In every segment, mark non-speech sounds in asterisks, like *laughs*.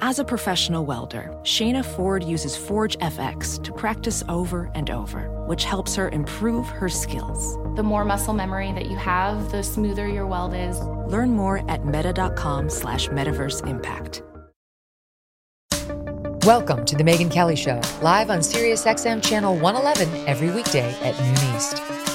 As a professional welder, Shayna Ford uses Forge FX to practice over and over, which helps her improve her skills. The more muscle memory that you have, the smoother your weld is. Learn more at meta.com slash metaverse impact. Welcome to the Megyn Kelly Show, live on SiriusXM Channel 111 every weekday at noon East.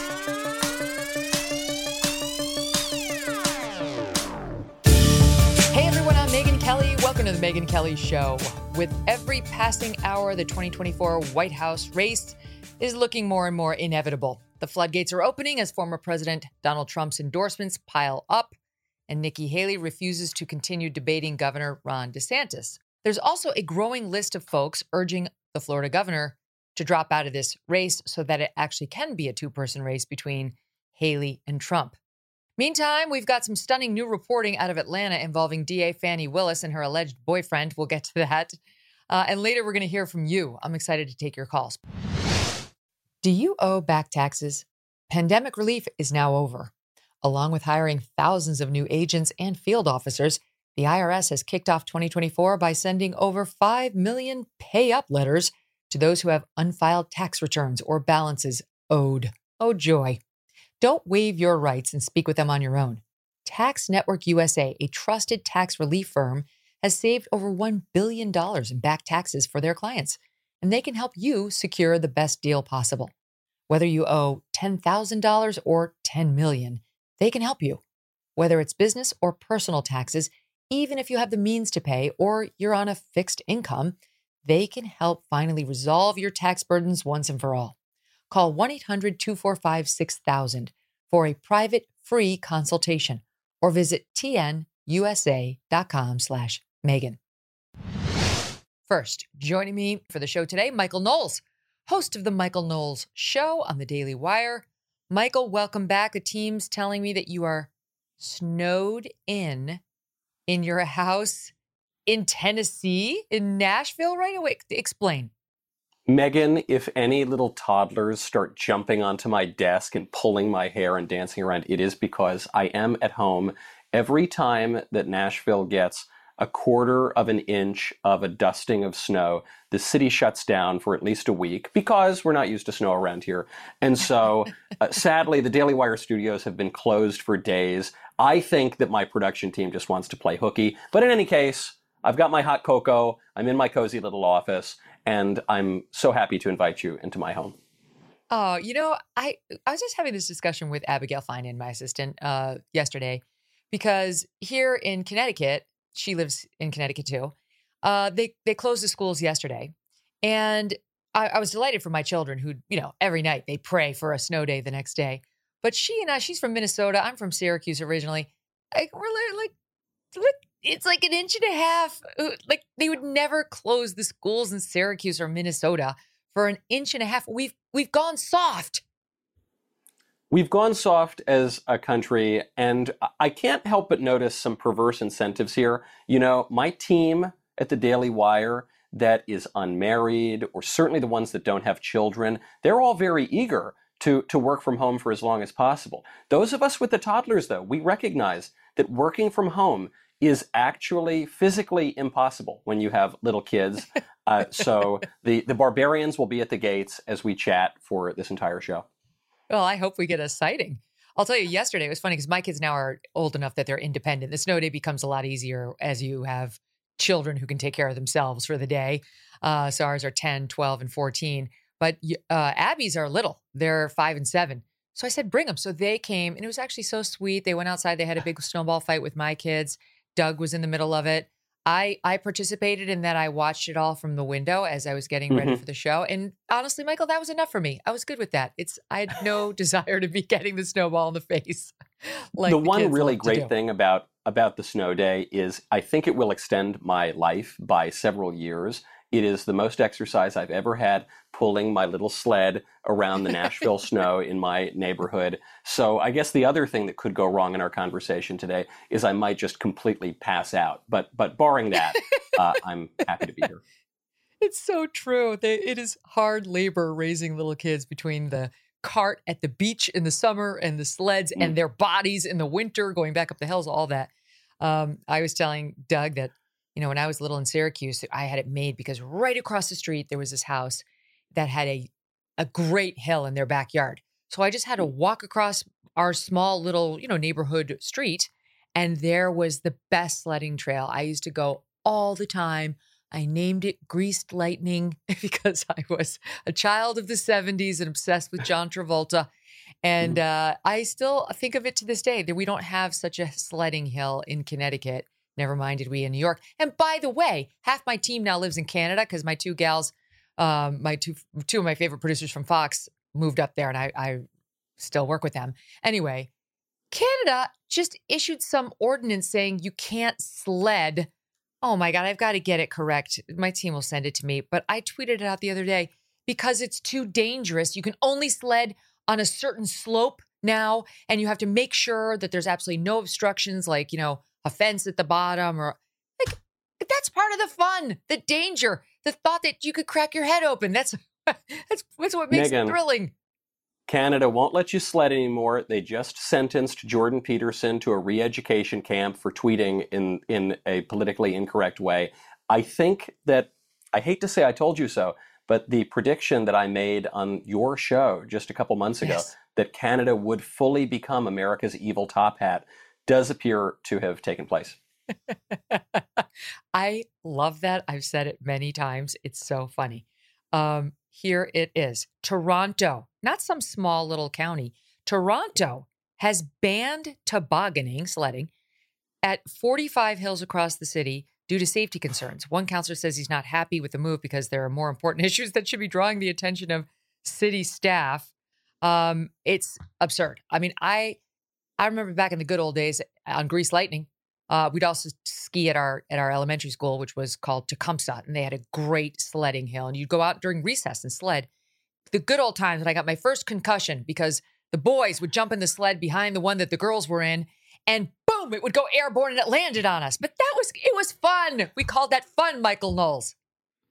The Megyn Kelly Show. With every passing hour, the 2024 White House race is looking more and more inevitable. The floodgates are opening as former President Donald Trump's endorsements pile up, and Nikki Haley refuses to continue debating Governor Ron DeSantis. There's also a growing list of folks urging the Florida governor to drop out of this race so that it actually can be a two person race between Haley and Trump. Meantime, we've got some stunning new reporting out of Atlanta involving DA Fani Willis and her alleged boyfriend. We'll get to that. Uh, and later, we're going to hear from you. I'm excited to take your calls. Do you owe back taxes? Pandemic relief is now over. Along with hiring thousands of new agents and field officers, the IRS has kicked off 2024 by sending over 5 million pay up letters to those who have unfiled tax returns or balances owed. Oh, joy. Don't waive your rights and speak with them on your own. Tax Network USA, a trusted tax relief firm, has saved over $1 billion in back taxes for their clients, and they can help you secure the best deal possible. Whether you owe $10,000 or 10 million, they can help you. Whether it's business or personal taxes, even if you have the means to pay or you're on a fixed income, they can help finally resolve your tax burdens once and for all. Call 1 800 245 6000 for a private free consultation or visit tnusa.com slash Megan. First, joining me for the show today, Michael Knowles, host of The Michael Knowles Show on the Daily Wire. Michael, welcome back. A team's telling me that you are snowed in in your house in Tennessee, in Nashville, right away. Explain. Megyn, if any little toddlers start jumping onto my desk and pulling my hair and dancing around, it is because I am at home. Every time that Nashville gets a quarter of an inch of a dusting of snow, the city shuts down for at least a week because we're not used to snow around here. And so, uh, sadly, the Daily Wire studios have been closed for days. I think that my production team just wants to play hooky. But in any case, I've got my hot cocoa. I'm in my cozy little office, and I'm so happy to invite you into my home. Oh, you know, I I was just having this discussion with Abigail Finan, my assistant, uh, yesterday, because here in Connecticut, she lives in Connecticut too. Uh, they they closed the schools yesterday, and I, I was delighted for my children who, you know, every night they pray for a snow day the next day. But she and I, she's from Minnesota. I'm from Syracuse originally. Like we're like, like it's like an inch and a half. Uh, like they would never close the schools in Syracuse or Minnesota for an inch and a half. We've we've gone soft. We've gone soft as a country, and I can't help but notice some perverse incentives here. You know, my team at the Daily Wire that is unmarried, or certainly the ones that don't have children, they're all very eager to, to work from home for as long as possible. Those of us with the toddlers, though, we recognize that working from home is actually physically impossible when you have little kids. *laughs* Uh, so the, the barbarians will be at the gates as we chat for this entire show. Well, I hope we get a sighting. I'll tell you, yesterday it was funny because my kids now are old enough that they're independent. The snow day becomes a lot easier as you have children who can take care of themselves for the day. Uh, so ours are 10, 12, and 14. But uh, Abby's are little. They're five and seven. So I said, bring them. So they came, and it was actually so sweet. They went outside. They had a big snowball fight with my kids. Doug was in the middle of it. I I participated in that. I watched it all from the window as I was getting ready Mhm. for the show. And honestly, Michael, that was enough for me. I was good with that. It's I had no *sighs* desire to be getting the snowball in the face. *laughs* like the one really great thing about about the snow day is I think it will extend my life by several years. It is the most exercise I've ever had pulling my little sled around the Nashville *laughs* snow in my neighborhood. So I guess the other thing that could go wrong in our conversation today is I might just completely pass out. But but barring that, *laughs* uh, I'm happy to be here. It's so true. It is hard labor raising little kids between the cart at the beach in the summer and the sleds mm. and their bodies in the winter going back up the hills, all that. Um, I was telling Doug that, you know, when I was little in Syracuse, I had it made because right across the street there was this house that had a a great hill in their backyard. So I just had to mm. walk across our small little, you know, neighborhood street and there was the best sledding trail. I used to go all the time I named it Greased Lightning *laughs* because I was a child of the 70s and obsessed with John Travolta. And mm-hmm. uh, I still think of it to this day that we don't have such a sledding hill in Connecticut. Never mind, did we in New York. And by the way, half my team now lives in Canada because my two gals, um, my two two of my favorite producers from Fox moved up there, and I, I still work with them. Anyway, Canada just issued some ordinance saying you can't sled Oh my God, I've got to get it correct. My team will send it to me. But I tweeted it out the other day because it's too dangerous. You can only sled on a certain slope now, and you have to make sure that there's absolutely no obstructions, like, you know, a fence at the bottom or like that's part of the fun, the danger, the thought that you could crack your head open. That's *laughs* that's, that's what makes Megyn, it thrilling. Canada won't let you sled anymore. They just sentenced Jordan Peterson to a re education camp for tweeting in, in a politically incorrect way. I think that, I hate to say I told you so, but the prediction that I made on your show just a couple months ago yes. that Canada would fully become America's evil top hat does appear to have taken place. *laughs* I love that. I've said it many times. It's so funny. Um, here it is Toronto, not some small little county. Toronto has banned tobogganing, sledding, at 45 hills across the city due to safety concerns. One counselor says he's not happy with the move because there are more important *laughs* issues that should be drawing the attention of city staff. Um, it's absurd. I mean, I I remember back in the good old days on Grease Lightning, uh, we'd also ski at our at our elementary school, which was called Tecumseh, and they had a great sledding hill. And you'd go out during recess and sled. The good old times when I got my first concussion because the boys would jump in the sled behind the one that the girls were in, and boom, it would go airborne and it landed on us. But that was it was fun. We called that fun, Michael Knowles.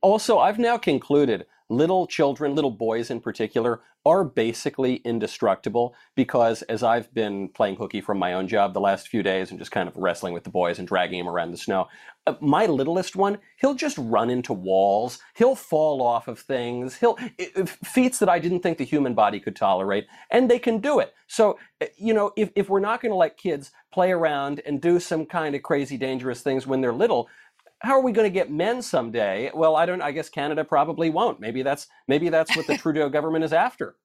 Also, I've now concluded little children, little boys in particular, are basically indestructible because as I've been playing hooky from my own job the last few days and just kind of wrestling with the boys and dragging them around the snow, uh, my littlest one, he'll just run into walls, he'll fall off of things, he'll feats that I didn't think the human body could tolerate, and they can do it. So, uh, you know, if, if we're not going to let kids play around and do some kind of crazy dangerous things when they're little, how are we going to get men someday? Well, I don't. I guess Canada probably won't. Maybe that's maybe that's what the *laughs* Trudeau government is after.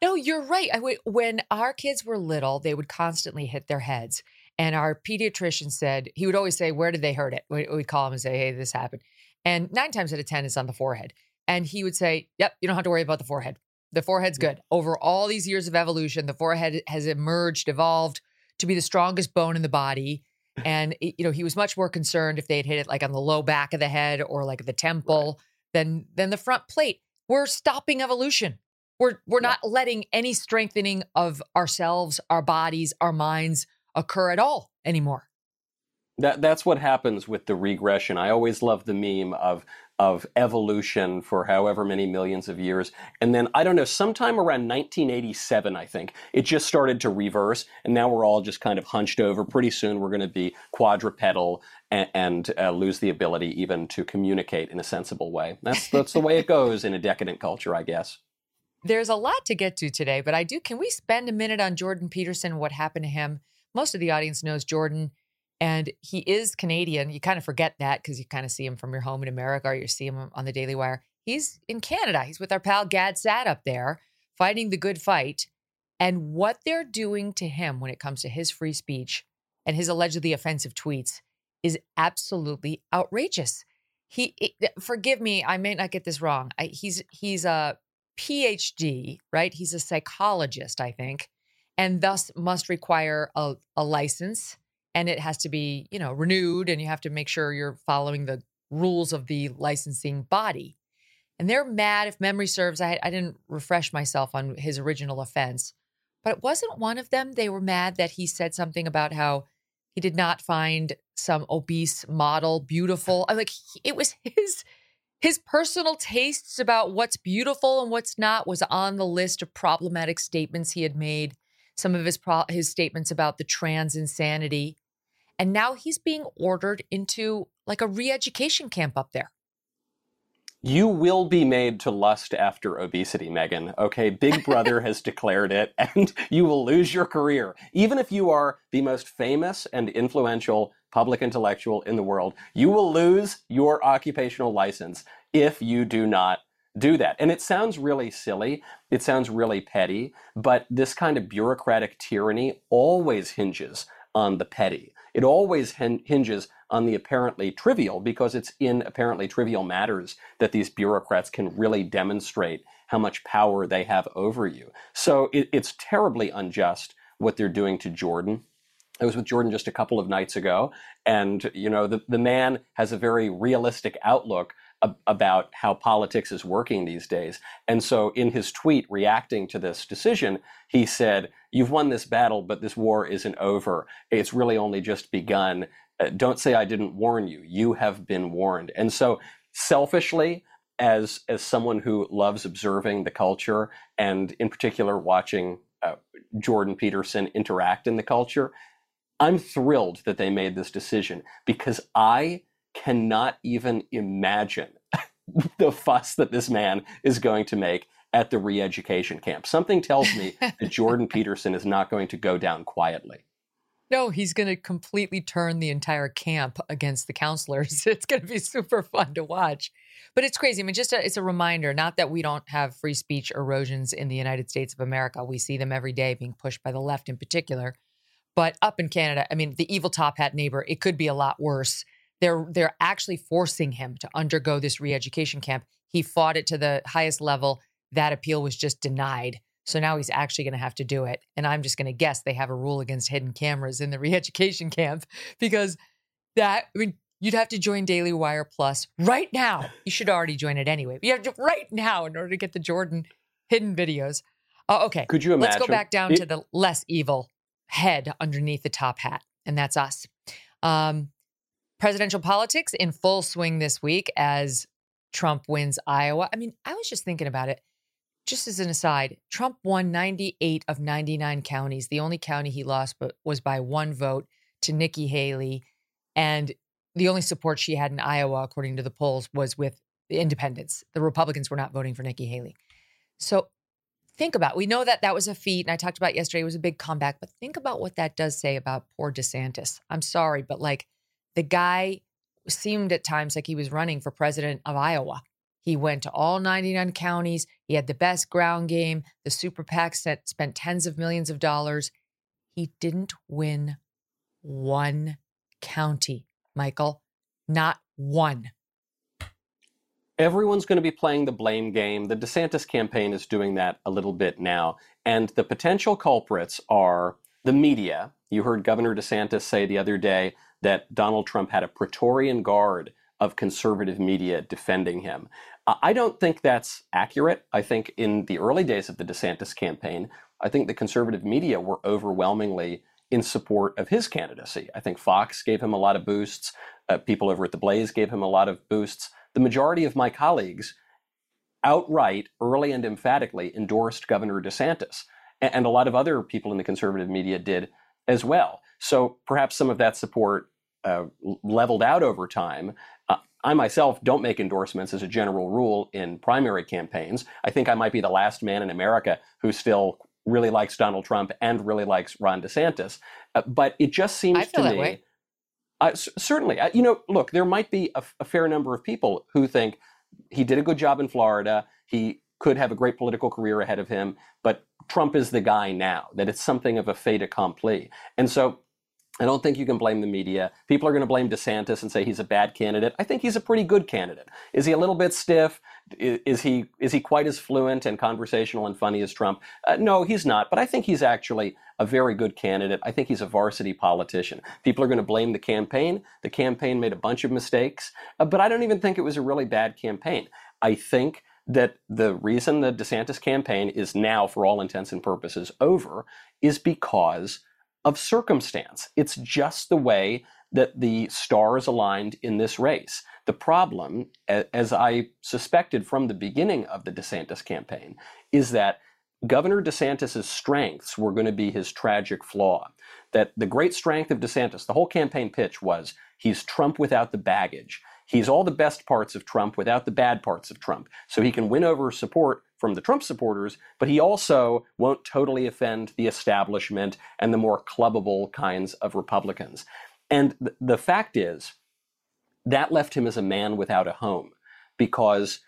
No, you're right. I, when our kids were little, they would constantly hit their heads, and our pediatrician said he would always say, "Where did they hurt it?" We'd call him and say, "Hey, this happened," and nine times out of ten, it's on the forehead. And he would say, "Yep, you don't have to worry about the forehead. The forehead's good. Over all these years of evolution, the forehead has emerged, evolved to be the strongest bone in the body." And you know he was much more concerned if they had hit it like on the low back of the head or like the temple right. than than the front plate we're stopping evolution we're we're yeah. not letting any strengthening of ourselves our bodies our minds occur at all anymore that that's what happens with the regression i always love the meme of of evolution for however many millions of years. And then, I don't know, sometime around 1987, I think, it just started to reverse. And now we're all just kind of hunched over. Pretty soon, we're going to be quadrupedal and, and uh, lose the ability even to communicate in a sensible way. That's, that's the way it goes in a decadent culture, I guess. There's a lot to get to today, but I do. Can we spend a minute on Jordan Peterson, what happened to him? Most of the audience knows Jordan and he is Canadian. You kind of forget that because you kind of see him from your home in America or you see him on the Daily Wire. He's in Canada. He's with our pal Gad Saad up there fighting the good fight. And what they're doing to him when it comes to his free speech and his allegedly offensive tweets is absolutely outrageous. He, it, forgive me, I may not get this wrong. I, he's he's a PhD, right? He's a psychologist, I think, and thus must require a, a license and it has to be, you know, renewed and you have to make sure you're following the rules of the licensing body. And they're mad if memory serves. I, I didn't refresh myself on his original offense, but it wasn't one of them. They were mad that he said something about how he did not find some obese model beautiful. I'm like, it was his his personal tastes about what's beautiful and what's not was on the list of problematic statements he had made. Some of his pro- his statements about the trans insanity, and now he's being ordered into like a re-education camp up there. You will be made to lust after obesity, Megyn. Okay, Big *laughs* Brother has declared it, and you will lose your career. Even if you are the most famous and influential public intellectual in the world, you will lose your occupational license if you do not do that. And it sounds really silly, it sounds really petty, but this kind of bureaucratic tyranny always hinges on the petty. It always hinges on the apparently trivial because it's in apparently trivial matters that these bureaucrats can really demonstrate how much power they have over you. So it, it's terribly unjust what they're doing to Jordan. I was with Jordan just a couple of nights ago, and you know the, the man has a very realistic outlook about how politics is working these days. And so, in his tweet reacting to this decision, he said, You've won this battle, but this war isn't over. It's really only just begun. Uh, don't say I didn't warn you. You have been warned. And so, selfishly, as, as someone who loves observing the culture and, in particular, watching uh, Jordan Peterson interact in the culture, I'm thrilled that they made this decision because I cannot even imagine *laughs* the fuss that this man is going to make at the re education camp. Something tells me that *laughs* Jordan Peterson is not going to go down quietly. No, he's going to completely turn the entire camp against the counselors. *laughs* It's going to be super fun to watch. But it's crazy. I mean, just a, it's a reminder not that we don't have free speech erosions in the United States of America. We see them every day being pushed by the left in particular. But up in Canada, I mean, the evil top hat neighbor, it could be a lot worse they're they're actually forcing him to undergo this re-education camp. He fought it to the highest level. That appeal was just denied. So now he's actually going to have to do it. And I'm just going to guess they have a rule against hidden cameras in the *laughs* re-education camp because that I mean you'd have to join Daily Wire Plus right now. You should already join it anyway. But you have to right now in order to get the Jordan hidden videos. Uh, okay. Could you imagine? Let's go back down it- to the less evil head underneath the top hat, and that's us. Um, Presidential politics in full swing this week as Trump wins Iowa. I mean, I was just thinking about it. Just as an aside, Trump won 98 of 99 counties. The only county he lost was by one vote to Nikki Haley. And the only support she had in Iowa, according to the polls, was with the independents. The Republicans were not voting for Nikki Haley. So think about we know that that was a feat and i talked about yesterday it was a big comeback but think about what that does say about poor desantis i'm sorry but like the guy seemed at times like he was running for president of Iowa. He went to all 99 counties. He had the best ground game. The super PAC spent, spent tens of millions of dollars. He didn't win one county, Michael. Not one. Everyone's going to be playing the blame game. The DeSantis campaign is doing that a little bit now. And the potential culprits are the media. You heard Governor DeSantis say the other day that Donald Trump had a Praetorian guard of conservative media defending him. I don't think that's accurate. I think in the early days of the DeSantis campaign, I think the conservative media were overwhelmingly in support of his candidacy. I think Fox gave him a lot of boosts. Uh, people over at The Blaze gave him a lot of boosts. The majority of my colleagues outright, early and emphatically endorsed Governor DeSantis. And a lot of other people in the conservative media did as well. So perhaps some of that support uh, leveled out over time. Uh, I myself don't make endorsements as a general rule in primary campaigns. I think I might be the last man in America who still really likes Donald Trump and really likes Ron DeSantis. Uh, but it just seems to me. Uh, certainly, uh, you know, look, there might be a, a fair number of people who think he did a good job in Florida. He could have a great political career ahead of him, but Trump is the guy now, that it's something of a fait accompli. And so I don't think you can blame the media. People are going to blame DeSantis and say he's a bad candidate. I think he's a pretty good candidate. Is he a little bit stiff? Is he is he quite as fluent and conversational and funny as Trump? Uh, no, he's not. But I think he's actually a very good candidate. I think he's a varsity politician. People are going to blame the campaign. The campaign made a bunch of mistakes, uh, but I don't even think it was a really bad campaign. I think that the reason the DeSantis campaign is now, for all intents and purposes, over is because of circumstance. It's just the way that the stars aligned in this race. The problem, as I suspected from the beginning of the DeSantis campaign, is that Governor DeSantis' strengths were going to be his tragic flaw. That the great strength of DeSantis, the whole campaign pitch was he's Trump without the baggage. He's all the best parts of Trump without the bad parts of Trump. So he can win over support from the Trump supporters, but he also won't totally offend the establishment and the more clubbable kinds of Republicans. And th- the fact is, that left him as a man without a home because,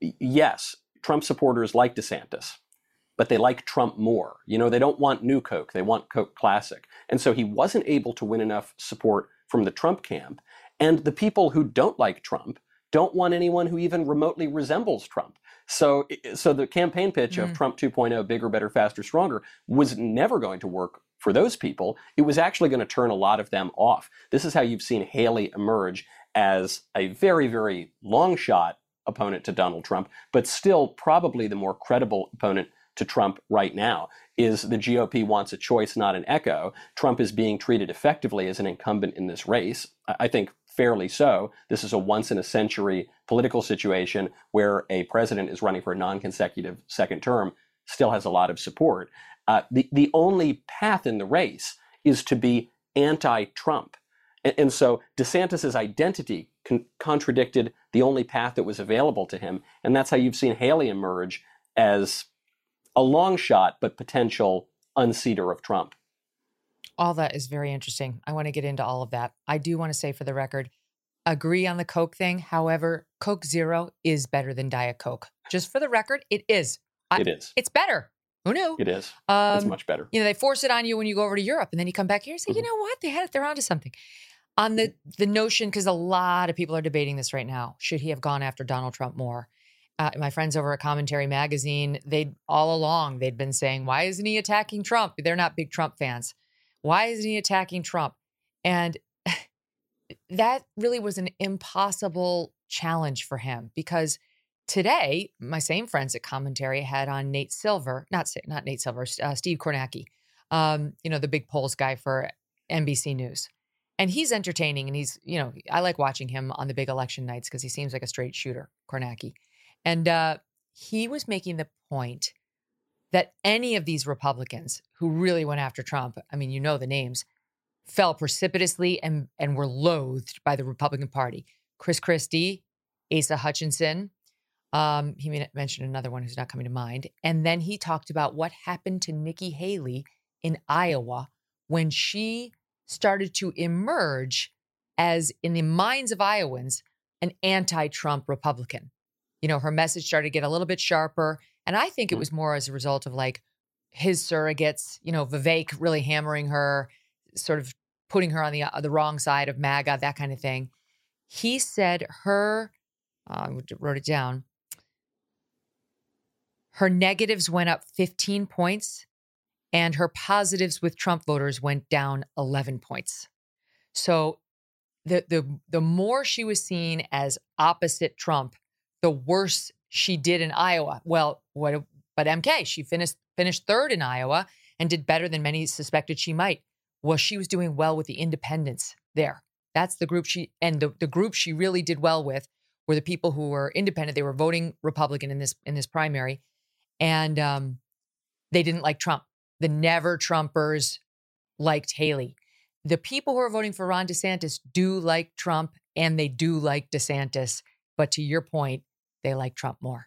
yes, Trump supporters like DeSantis, but they like Trump more. You know, they don't want new Coke, they want Coke Classic. And so he wasn't able to win enough support from the Trump camp. And the people who don't like Trump don't want anyone who even remotely resembles Trump. So, so the campaign pitch mm. of Trump 2.0, bigger, better, faster, stronger, was never going to work for those people. It was actually going to turn a lot of them off. This is how you've seen Haley emerge as a very, very long shot opponent to Donald Trump, but still probably the more credible opponent to Trump right now. Is the GOP wants a choice, not an echo. Trump is being treated effectively as an incumbent in this race. I think fairly so. This is a once in a century political situation where a president is running for a non consecutive second term, still has a lot of support. Uh, the, the only path in the race is to be anti Trump. And, and, so DeSantis' identity con- contradicted the only path that was available to him. And that's how you've seen Haley emerge as a long shot, but potential unseater of Trump. All that is very interesting. I want to get into all of that. I do want to say for the record, agree on the Coke thing. However, Coke Zero is better than Diet Coke. Just for the record, it is. I, it is. It's better. Who knew? It is. Um, it's much better. You know, they force it on you when you go over to Europe, and then you come back here and say, mm-hmm. you know what? They had it. They're onto something. On the the notion, because a lot of people are debating this right now. Should he have gone after Donald Trump more? Uh, my friends over at Commentary Magazine, they all along they'd been saying, "Why isn't he attacking Trump?" They're not big Trump fans. Why isn't he attacking Trump? And *laughs* that really was an impossible challenge for him because today, my same friends at Commentary had on Nate Silver, not not Nate Silver, uh, Steve Kornacki, um, you know, the big polls guy for NBC News. And he's entertaining and he's, you know, I like watching him on the big election nights because he seems like a straight shooter, Kornacki. And uh, he was making the point that any of these Republicans who really went after Trump, I mean, you know the names, fell precipitously and, and were loathed by the Republican Party. Chris Christie, Asa Hutchinson, um, he mentioned another one who's not coming to mind. And then he talked about what happened to Nikki Haley in Iowa when she started to emerge as, in the minds of Iowans, an anti Trump Republican. You know, her message started to get a little bit sharper. And I think it mm. was more as a result of like his surrogates, you know, Vivek really hammering her, sort of putting her on the uh, the wrong side of MAGA, that kind of thing. He said her, uh, I wrote it down. Her negatives went up 15 points, and her positives with Trump voters went down 11 points. So the the the more she was seen as opposite Trump, the worse she did in Iowa. Well, what but MK, she finished finished third in Iowa and did better than many suspected she might. Well, she was doing well with the independents there. That's the group she and the, the group she really did well with were the people who were independent. They were voting Republican in this in this primary, and um, they didn't like Trump. The never Trumpers liked Haley. The people who are voting for Ron DeSantis do like Trump and they do like DeSantis. But to your point, they like Trump more.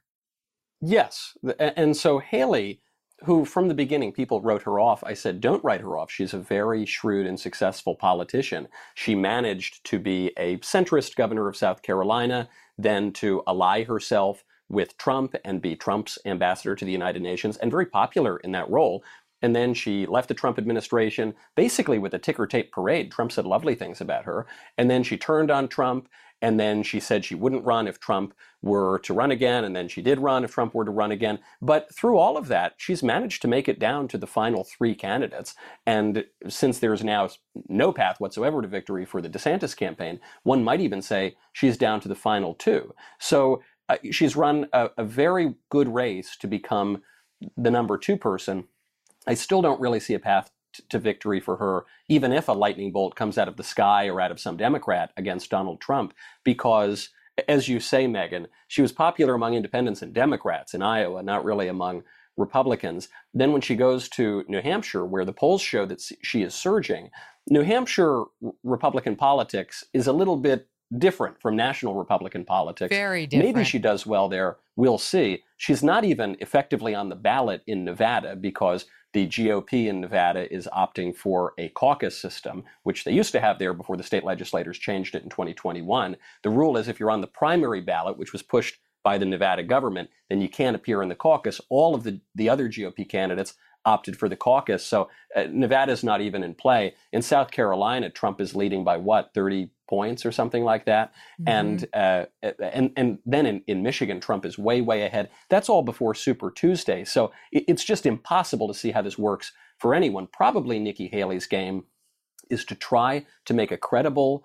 Yes. And so Haley, who from the beginning people wrote her off, I said, don't write her off. She's a very shrewd and successful politician. She managed to be a centrist governor of South Carolina, then to ally herself with Trump and be Trump's ambassador to the United Nations, and very popular in that role. and then she left the Trump administration basically with a ticker tape parade. Trump said lovely things about her, and then she turned on Trump, and then she said she wouldn't run if Trump were to run again, and then she did run if Trump were to run again. But through all of that, she's managed to make it down to the final three candidates. And since there's now no path whatsoever to victory for the DeSantis campaign, one might even say she's down to the final two. So uh, she's run a, a very good race to become the number two person. I still don't really see a path to victory for her, even if a lightning bolt comes out of the sky or out of some Democrat against Donald Trump, because, as you say, Megyn, she was popular among independents and Democrats in Iowa, not really among Republicans. Then, when she goes to New Hampshire, where the polls show that she is surging, New Hampshire Republican politics is a little bit different from national Republican politics. Very different. Maybe she does well there. We'll see. She's not even effectively on the ballot in Nevada because the GOP in Nevada is opting for a caucus system, which they used to have there before the state legislators changed it in 2021. The rule is if you're on the primary ballot, which was pushed by the Nevada government, then you can't appear in the caucus. All of the, the other GOP candidates opted for the caucus. So uh, Nevada's not even in play. In South Carolina, Trump is leading by what, 30 points or something like that. Mm-hmm. And, uh, and, and then in, in Michigan, Trump is way, way ahead. That's all before Super Tuesday. So it, it's just impossible to see how this works for anyone. Probably Nikki Haley's game is to try to make a credible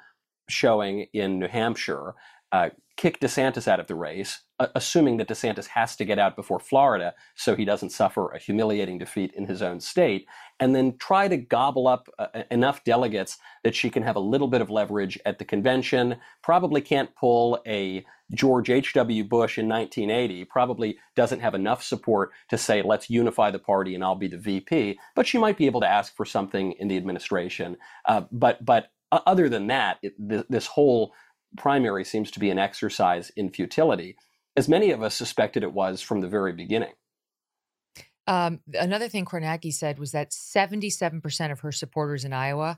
showing in New Hampshire, uh, kick DeSantis out of the race, assuming that DeSantis has to get out before Florida so he doesn't suffer a humiliating defeat in his own state, and then try to gobble up uh, enough delegates that she can have a little bit of leverage at the convention. Probably can't pull a George H.W. Bush in 1980, probably doesn't have enough support to say, let's unify the party and I'll be the VP, but she might be able to ask for something in the administration. Uh, but, but other than that, it, th- this whole primary seems to be an exercise in futility, as many of us suspected it was from the very beginning. Um, another thing Kornacki said was that 77% of her supporters in Iowa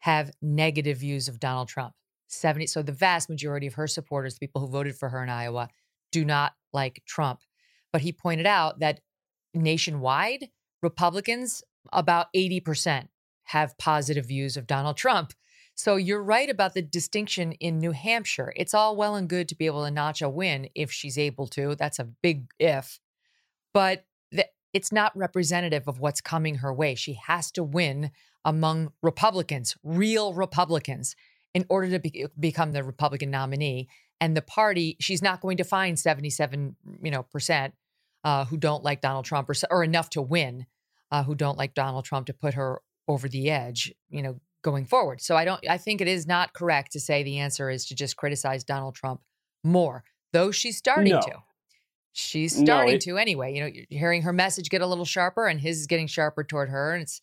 have negative views of Donald Trump. 70 so the vast majority of her supporters, the people who voted for her in Iowa, do not like Trump. But he pointed out that nationwide, Republicans, about 80% have positive views of Donald Trump. So you're right about the distinction in New Hampshire. It's all well and good to be able to notch a win if she's able to. That's a big if. But the, it's not representative of what's coming her way. She has to win among Republicans, real Republicans, in order to be, become the Republican nominee. And the party, she's not going to find 77, you know, percent uh, who don't like Donald Trump or, or enough to win, uh, who don't like Donald Trump to put her over the edge, you know, going forward. So I don't I think it is not correct to say the answer is to just criticize Donald Trump more, though she's starting no. to. She's starting no, it, to anyway. You know, you're hearing her message get a little sharper and his is getting sharper toward her. And it's,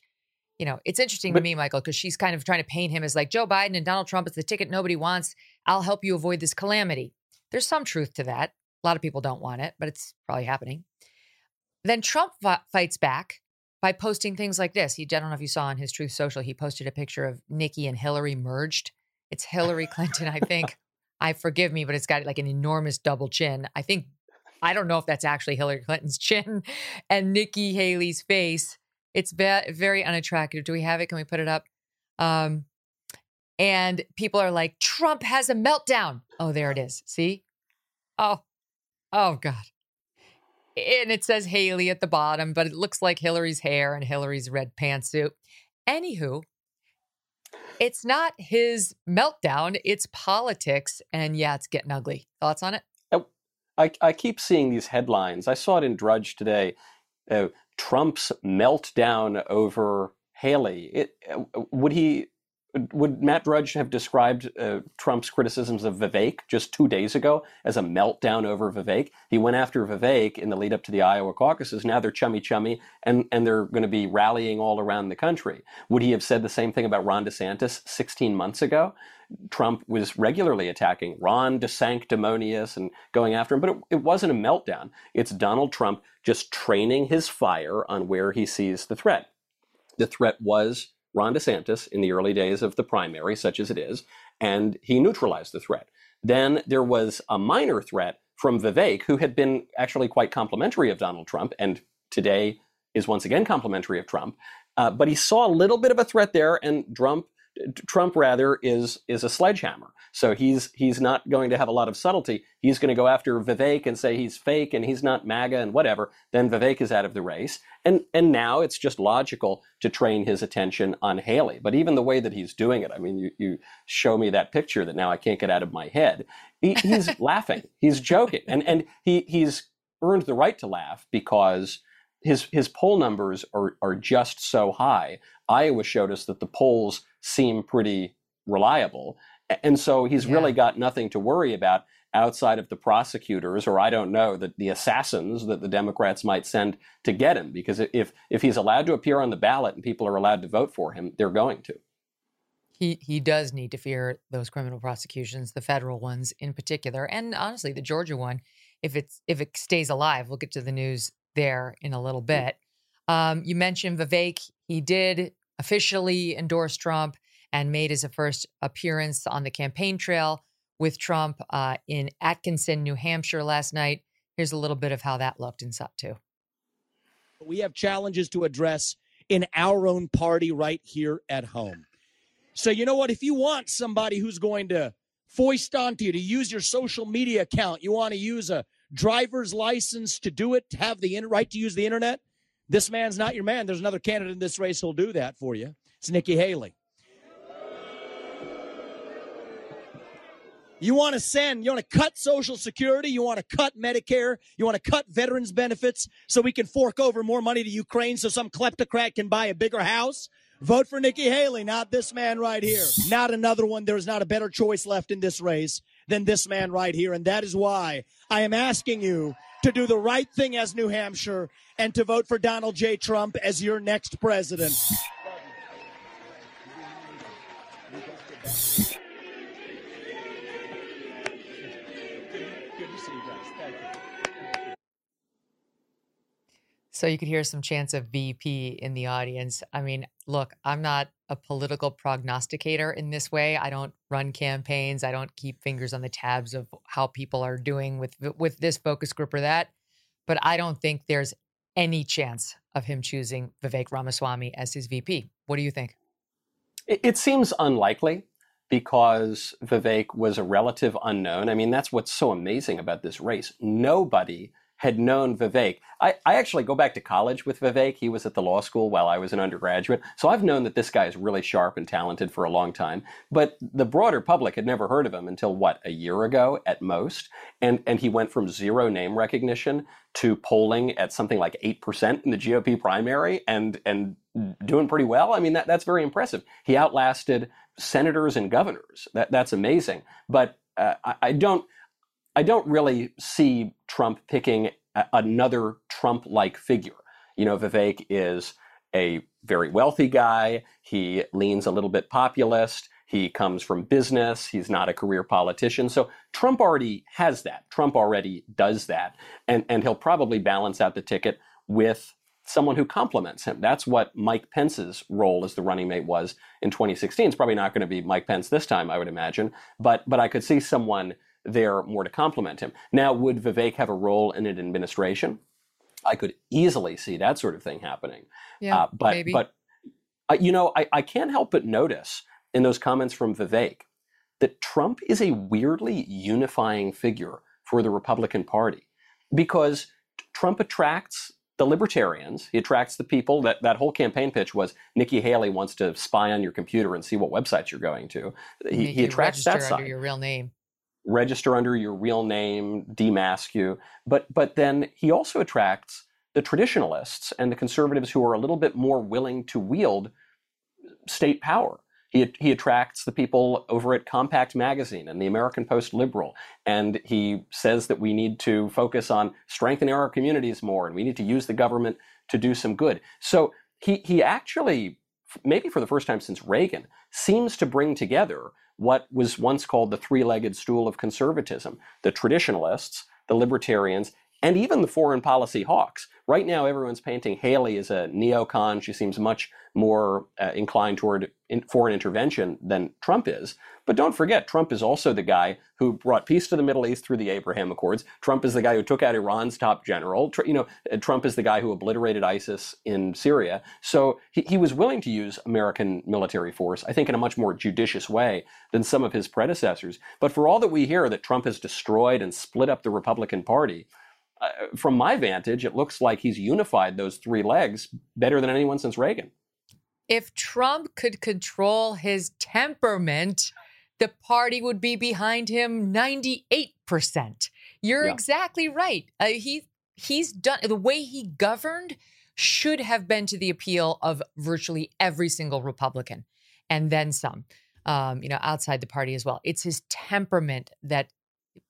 you know, it's interesting but, to me, Michael, because she's kind of trying to paint him as like Joe Biden and Donald Trump is the ticket nobody wants. I'll help you avoid this calamity. There's some truth to that. A lot of people don't want it, but it's probably happening. Then Trump fights back by posting things like this. He, I don't know if you saw on his Truth Social, he posted a picture of Nikki and Hillary merged. It's Hillary Clinton, I think. *laughs* I forgive me, but it's got like an enormous double chin. I think I don't know if that's actually Hillary Clinton's *laughs* chin and Nikki Haley's face. It's ve- very unattractive. Do we have it? Can we put it up? Um, and people are like, Trump has a meltdown. Oh, there it is. See? Oh, oh God and it says Haley at the bottom, but it looks like Hillary's hair and Hillary's red pantsuit. Anywho, it's not his meltdown, it's politics. And yeah, it's getting ugly. Thoughts on it? I, I keep seeing these headlines. I saw it in Drudge today. Uh, Trump's meltdown over Haley. It, uh, would he would Matt Drudge have described uh, Trump's criticisms of Vivek just two days ago as a meltdown over Vivek? He went after Vivek in the lead up to the Iowa caucuses. Now they're chummy chummy and, and they're going to be rallying all around the country. Would he have said the same thing about Ron DeSantis 16 months ago? Trump was regularly attacking Ron DeSanctimonious and going after him, but it, it wasn't a meltdown. It's Donald Trump just training his fire on where he sees the threat. The threat was Ron DeSantis in the early days of the primary, such as it is, and he neutralized the threat. Then there was a minor threat from Vivek, who had been actually quite complimentary of Donald Trump, and today is once again complimentary of Trump. Uh, but he saw a little bit of a threat there, and Trump Trump rather is is a sledgehammer. So he's he's not going to have a lot of subtlety. He's going to go after Vivek and say he's fake and he's not MAGA and whatever. Then Vivek is out of the race. And and now it's just logical to train his attention on Haley. But even the way that he's doing it, I mean, you you show me that picture that now I can't get out of my head. He, he's *laughs* laughing. He's joking, and and he he's earned the right to laugh because his his poll numbers are are just so high. Iowa showed us that the polls seem pretty reliable. And so he's yeah. really got nothing to worry about outside of the prosecutors or I don't know the, the assassins that the Democrats might send to get him because if if he's allowed to appear on the ballot and people are allowed to vote for him they're going to he he does need to fear those criminal prosecutions the federal ones in particular and honestly the Georgia one if it's if it stays alive we'll get to the news there in a little mm. bit um, you mentioned Vivek he did officially endorse Trump and made his first appearance on the campaign trail with Trump uh, in Atkinson, New Hampshire last night. Here's a little bit of how that looked in SOT2. We have challenges to address in our own party right here at home. So, you know what? If you want somebody who's going to foist onto you to use your social media account, you want to use a driver's license to do it, to have the right to use the internet, this man's not your man. There's another candidate in this race who'll do that for you. It's Nikki Haley. You want to send, you want to cut Social Security, you want to cut Medicare, you want to cut veterans benefits so we can fork over more money to Ukraine so some kleptocrat can buy a bigger house? Vote for Nikki Haley, not this man right here. Not another one. There's not a better choice left in this race than this man right here. And that is why I am asking you to do the right thing as New Hampshire and to vote for Donald J. Trump as your next president. So you could hear some chants of VP in the audience. I mean, look, I'm not a political prognosticator in this way. I don't run campaigns. I don't keep fingers on the tabs of how people are doing with with this focus group or that. But I don't think there's any chance of him choosing Vivek Ramaswamy as his VP. What do you think? It, it seems unlikely because Vivek was a relative unknown. I mean, that's what's so amazing about this race. Nobody had known Vivek. I, I actually go back to college with Vivek. He was at the law school while I was an undergraduate. So I've known that this guy is really sharp and talented for a long time. But the broader public had never heard of him until what, a year ago at most? And, and he went from zero name recognition to polling at something like 8% in the GOP primary and, and doing pretty well. I mean, that, that's very impressive. He outlasted senators and governors. That, that's amazing. But uh, I, I don't. I don't really see Trump picking a- another Trump like figure. You know, Vivek is a very wealthy guy. He leans a little bit populist. He comes from business. He's not a career politician. So Trump already has that. Trump already does that. And, and he'll probably balance out the ticket with someone who complements him. That's what Mike Pence's role as the running mate was in 2016. It's probably not going to be Mike Pence this time, I would imagine. But but I could see someone there more to complement him. Now, would Vivek have a role in an administration? I could easily see that sort of thing happening. Yeah, uh, but maybe. but uh, you know, I, I can't help but notice in those comments from Vivek that Trump is a weirdly unifying figure for the Republican Party because Trump attracts the libertarians. He attracts the people that that whole campaign pitch was Nikki Haley wants to spy on your computer and see what websites you're going to. He, he attracts that side. your real name register under your real name, demask you. But but then he also attracts the traditionalists and the conservatives who are a little bit more willing to wield state power. He, he attracts the people over at Compact Magazine and the American Post Liberal. And he says that we need to focus on strengthening our communities more and we need to use the government to do some good. So he, he actually, maybe for the first time since Reagan, seems to bring together what was once called the three legged stool of conservatism. The traditionalists, the libertarians, and even the foreign policy hawks. Right now, everyone's painting Haley as a neocon. She seems much more uh, inclined toward in foreign intervention than Trump is. But don't forget, Trump is also the guy who brought peace to the Middle East through the Abraham Accords. Trump is the guy who took out Iran's top general. Tr- you know, uh, Trump is the guy who obliterated ISIS in Syria. So he, he was willing to use American military force, I think, in a much more judicious way than some of his predecessors. But for all that we hear that Trump has destroyed and split up the Republican Party, uh, from my vantage, it looks like he's unified those three legs better than anyone since Reagan. If Trump could control his temperament, the party would be behind him 98%. You're Yeah. exactly right. Uh, he he's done the way he governed should have been to the appeal of virtually every single Republican and then some. Um, you know, outside the party as well. It's his temperament that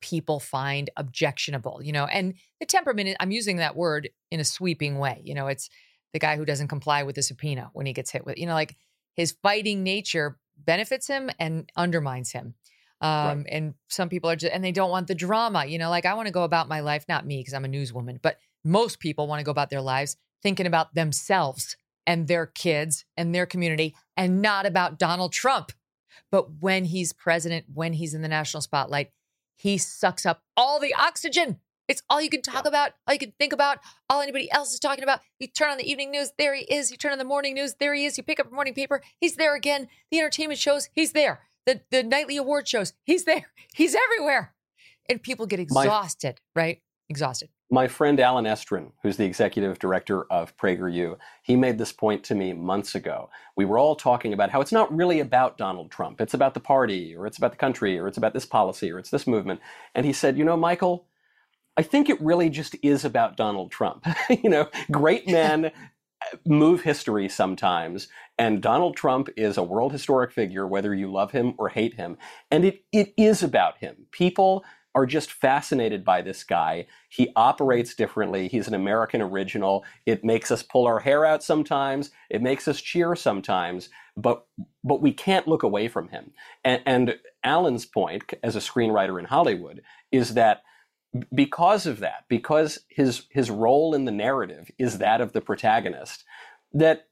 people find objectionable, you know, and the temperament, I'm using that word in a sweeping way. You know, it's the guy who doesn't comply with the subpoena when he gets hit with, you know, like his fighting nature benefits him and undermines him. Um, And some people are just, and they don't want the drama, you know, like I want to go about my life, not me, because I'm a newswoman, but most people want to go about their lives thinking about themselves and their kids and their community and not about Donald Trump. But when he's president, when he's in the national spotlight, he sucks up all the oxygen. It's all you can talk about, all you can think about, all anybody else is talking about. You turn on the evening news, there he is. You turn on the morning news, there he is. You pick up a morning paper, he's there again. The entertainment shows, he's there. The the nightly award shows, he's there. *laughs* He's everywhere. And people get My- exhausted, right? Exhausted. My friend Allen Estrin, who's the executive director of PragerU, he made this point to me months ago. We were all talking about how it's not really about Donald Trump. It's about the party, or it's about the country, or it's about this policy, or it's this movement. And he said, You know, Michael, I think it really just is about Donald Trump. *laughs* you know, great men *laughs* move history sometimes, and Donald Trump is a world historic figure, whether you love him or hate him. And it, it is about him. People are just fascinated by this guy. He operates differently. He's an American original. It makes us pull our hair out sometimes. It makes us cheer sometimes, but but we can't look away from him. And, and Allen's point as a screenwriter in Hollywood is that because of that, because his his role in the narrative is that of the protagonist, that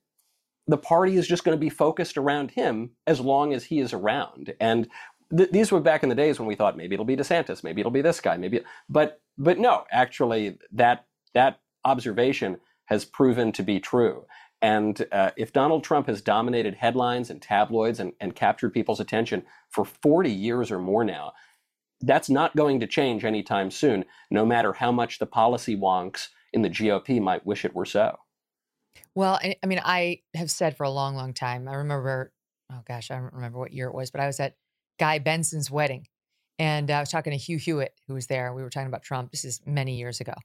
the party is just going to be focused around him as long as he is around. And th- these were back in the days when we thought maybe it'll be DeSantis, maybe it'll be this guy, maybe. But but no, actually, that that observation has proven to be true. And uh, if Donald Trump has dominated headlines and tabloids and, and captured people's attention for 40 years or more now, that's not going to change anytime soon, no matter how much the policy wonks in the GOP might wish it were so. Well, I, I mean, I have said for a long, long time. I remember, oh gosh, I don't remember what year it was, but I was at Guy Benson's wedding, and I was talking to Hugh Hewitt, who was there. We were talking about Trump. This is many years ago,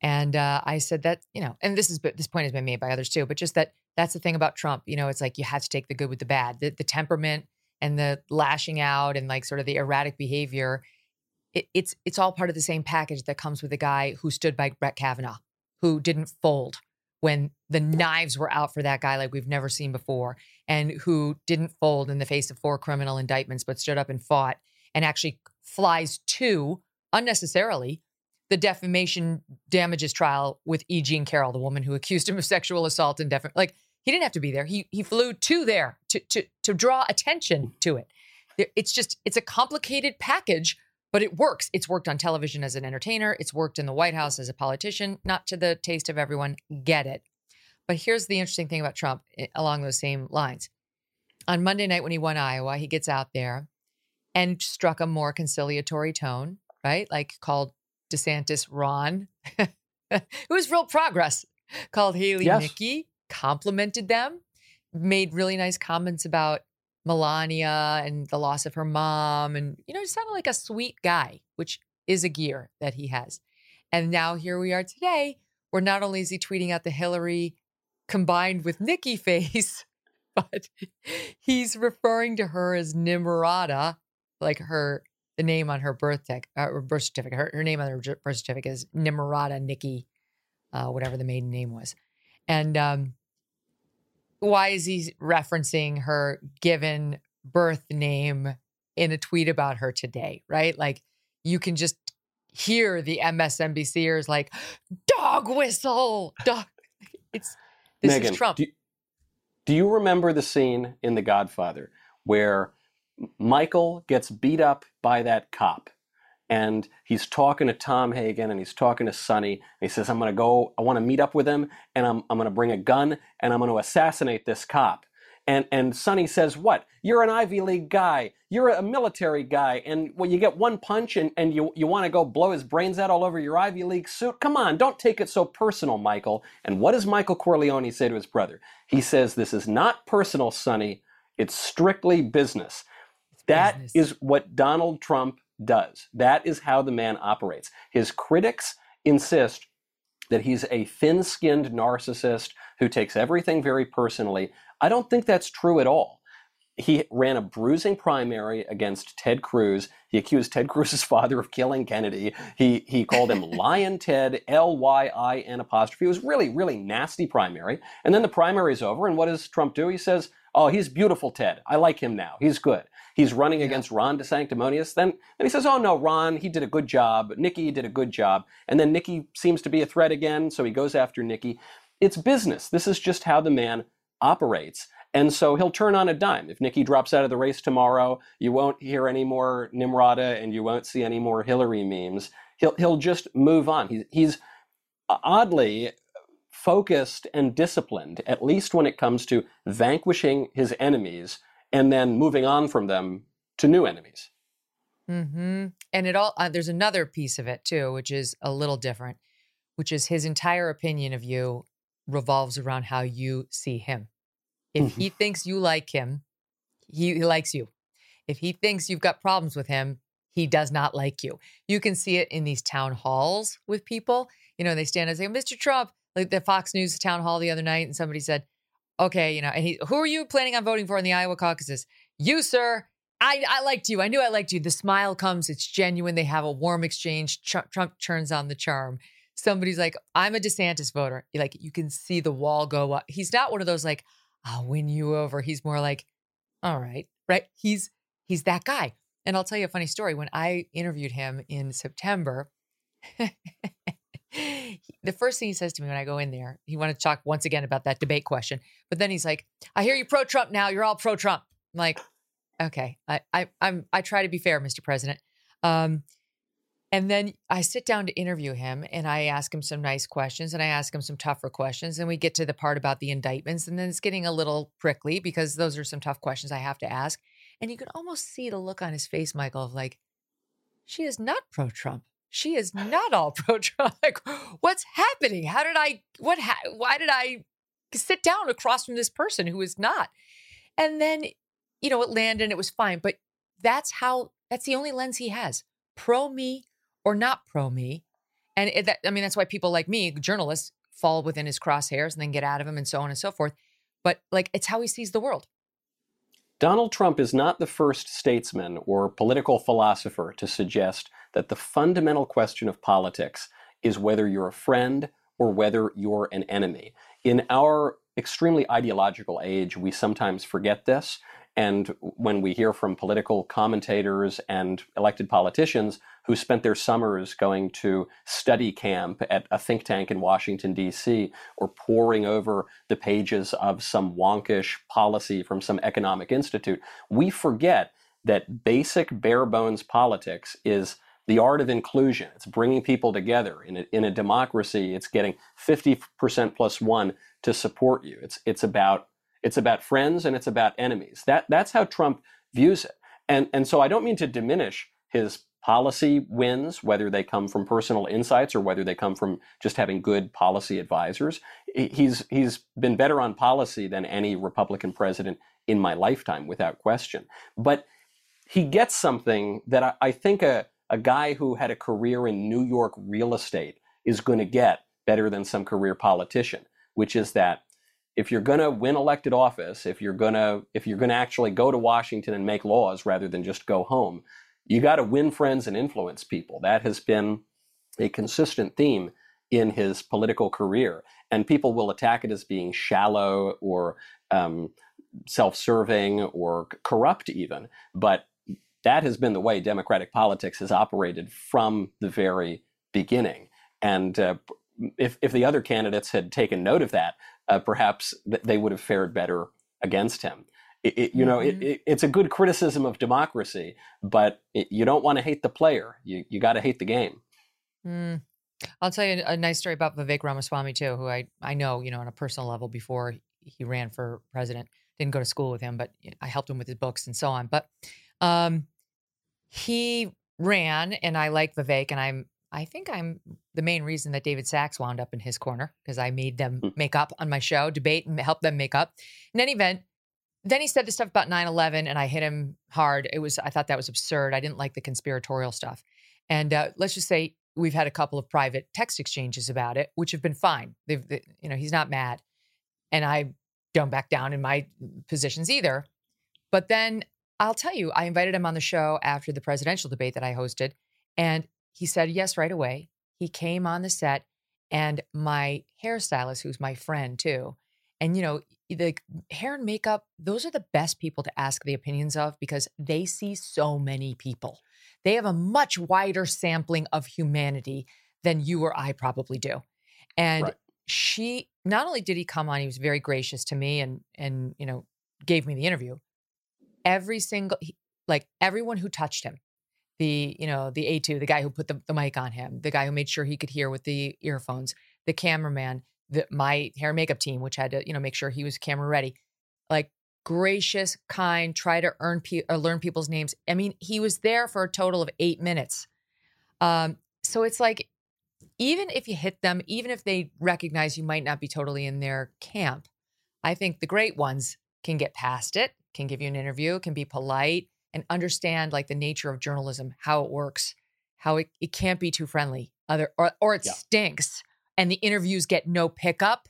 and uh, I said that you know, and this is this point has been made by others too, but just that that's the thing about Trump. You know, it's like you have to take the good with the bad, the, the temperament and the lashing out and like sort of the erratic behavior. It, it's it's all part of the same package that comes with a guy who stood by Brett Kavanaugh, who didn't fold when the knives were out for that guy like we've never seen before, and who didn't fold in the face of four criminal indictments, but stood up and fought and actually flies to unnecessarily the defamation damages trial with E. Jean Carroll, the woman who accused him of sexual assault and defam like he didn't have to be there. He he flew to there to to to draw attention to it. It's just it's a complicated package, but it works. It's worked on television as an entertainer. It's worked in the White House as a politician. Not to the taste of everyone. Get it. But here's the interesting thing about Trump eh, along those same lines. On Monday night when he won Iowa, he gets out there and struck a more conciliatory tone, right? Like called DeSantis Ron. *laughs* it was real progress. Called Haley Yes. Nikki, complimented them, made really nice comments about Melania and the loss of her mom. And, you know, he sounded like a sweet guy, which is a gear that he has. And now here we are today, where not only is he tweeting out the Hillary combined with Nikki *laughs* face, but he's referring to her as Nimrata, like her the name on her birth tech, uh, birth certificate. Her, her name on her birth certificate is Nimrata Nikki, uh, whatever the maiden name was. And um, why is he referencing her given birth name in a tweet about her today? Right, like you can just hear the MSNBCers like dog whistle, dog. *laughs* It's this Megyn, is Trump. Do, do you remember the scene in The Godfather where Michael gets beat up by that cop? And he's talking to Tom Hagen and he's talking to Sonny. And he says, I'm going to go, I want to meet up with him and I'm, I'm going to bring a gun and I'm going to assassinate this cop. And, and Sonny says, What? You're an Ivy League guy. You're a military guy. And when you get one punch and, and you, you want to go blow his brains out all over your Ivy League suit, come on, don't take it so personal, Michael. And what does Michael Corleone say to his brother? He says, This is not personal, Sonny. It's strictly business. That business. is what Donald Trump does. That is how the man operates. His critics insist that he's a thin skinned narcissist who takes everything very personally. I don't think that's true at all. He ran a bruising primary against Ted Cruz. He accused Ted Cruz's *laughs* father of killing Kennedy. He, he called him Lion *laughs* Ted, L Y I N apostrophe. It was really, really nasty primary. And then the primary is over, and what does Trump do? He says, Oh, he's beautiful, Ted. I like him now. He's good. He's running against Ron DeSanctimonious. Then, then he says, "Oh no, Ron, he did a good job. Nikki did a good job." And then Nikki seems to be a threat again, so he goes after Nikki. It's business. This is just how the man operates. And so he'll turn on a dime. If Nikki drops out of the race tomorrow, you won't hear any more Nimrata and you won't see any more Hillary memes. He'll he'll just move on. He, he's oddly focused and disciplined, at least when it comes to vanquishing his enemies and then moving on from them to new enemies. Mm-hmm. And it all uh, there's another piece of it too, which is a little different, which is his entire opinion of you revolves around how you see him. If he thinks you like him, he, he likes you. If he thinks you've got problems with him, he does not like you. You can see it in these town halls with people. You know, they stand and say, Mr. Trump, like the Fox News town hall the other night, and somebody said, okay, you know, and he, who are you planning on voting for in the Iowa caucuses? You, sir. I, I liked you. I knew I liked you. The smile comes. It's genuine. They have a warm exchange. Trump, Trump turns on the charm. Somebody's like, I'm a DeSantis voter. Like you can see the wall go up. He's not one of those like, I'll win you over. He's more like, all right, right. He's he's that guy. And I'll tell you a funny story. When I interviewed him in September, *laughs* the first thing he says to me when I go in there, he wanted to talk once again about that debate question. But then he's like, I hear you pro Trump now. You're all pro Trump. I'm like, okay, I, I, I'm, I try to be fair, Mr. President. Um, and then I sit down to interview him and I ask him some nice questions and I ask him some tougher questions. And we get to the part about the indictments. And then it's getting a little prickly because those are some tough questions I have to ask. And you can almost see the look on his face, Michael, of like, she is not pro Trump. She is not all *laughs* pro Trump. Like, what's happening? How did I, what, ha- why did I sit down across from this person who is not? And then, you know, it landed and it was fine. But that's how, that's the only lens he has pro me or not pro me. And it, that, I mean, that's why people like me, journalists, fall within his crosshairs and then get out of him and so on and so forth. But like, it's how he sees the world. Donald Trump is not the first statesman or political philosopher to suggest that the fundamental question of politics is whether you're a friend or whether you're an enemy. In our extremely ideological age, we sometimes forget this. And when we hear from political commentators and elected politicians who spent their summers going to study camp at a think tank in Washington, D.C., or poring over the pages of some wonkish policy from some economic institute, we forget that basic bare bones politics is the art of inclusion. It's bringing people together. In a, in a democracy, it's getting 50% plus one to support you. It's, it's about it's about friends and it's about enemies. That, that's how Trump views it. And, and so I don't mean to diminish his policy wins, whether they come from personal insights or whether they come from just having good policy advisors. He's, he's been better on policy than any Republican president in my lifetime, without question. But he gets something that I, I think a, a guy who had a career in New York real estate is going to get better than some career politician, which is that if you're going to win elected office, if you're going to if you're going to actually go to Washington and make laws rather than just go home, you got to win friends and influence people. That has been a consistent theme in his political career, and people will attack it as being shallow or um, self-serving or corrupt, even. But that has been the way Democratic politics has operated from the very beginning. And uh, if, if the other candidates had taken note of that, uh, perhaps they would have fared better against him. It, it, you know, mm-hmm. it, it's a good criticism of democracy, but you don't want to hate the player. You you got to hate the game. Mm. I'll tell you a nice story about Vivek Ramaswamy too, who I I know you know on a personal level before he ran for president. Didn't go to school with him, but I helped him with his books and so on. But um, he ran, and I like Vivek, and I'm I think I'm the main reason that David Sacks wound up in his corner because I made them hmm. make up on my show, debate and help them make up. In any event, then he said the stuff about 9-11 and I hit him hard. It was I thought that was absurd. I didn't like the conspiratorial stuff. And uh, let's just say we've had a couple of private text exchanges about it, which have been fine. They've, they, you know, he's not mad, and I don't back down in my positions either. But then I'll tell you, I invited him on the show after the presidential debate that I hosted, and he said yes right away. He came on the set, and my hairstylist, who's my friend too, and you know, the hair and makeup, those are the best people to ask the opinions of because they see so many people. They have a much wider sampling of humanity than you or I probably do. And right. she not only did he come on, he was very gracious to me and and you know, gave me the interview. Every single like everyone who touched him, the you know the A2, the guy who put the, the mic on him, the guy who made sure he could hear with the earphones, the cameraman, the, my hair and makeup team, which had to you know make sure he was camera ready, like gracious, kind, try to earn pe- or learn people's names. I mean, he was there for a total of eight minutes. Um, so it's like even if you hit them, even if they recognize you might not be totally in their camp, I think the great ones can get past it, can give you an interview, can be polite and understand like the nature of journalism, how it works, how it, it can't be too friendly, other or or it yeah. stinks and the interviews get no pickup.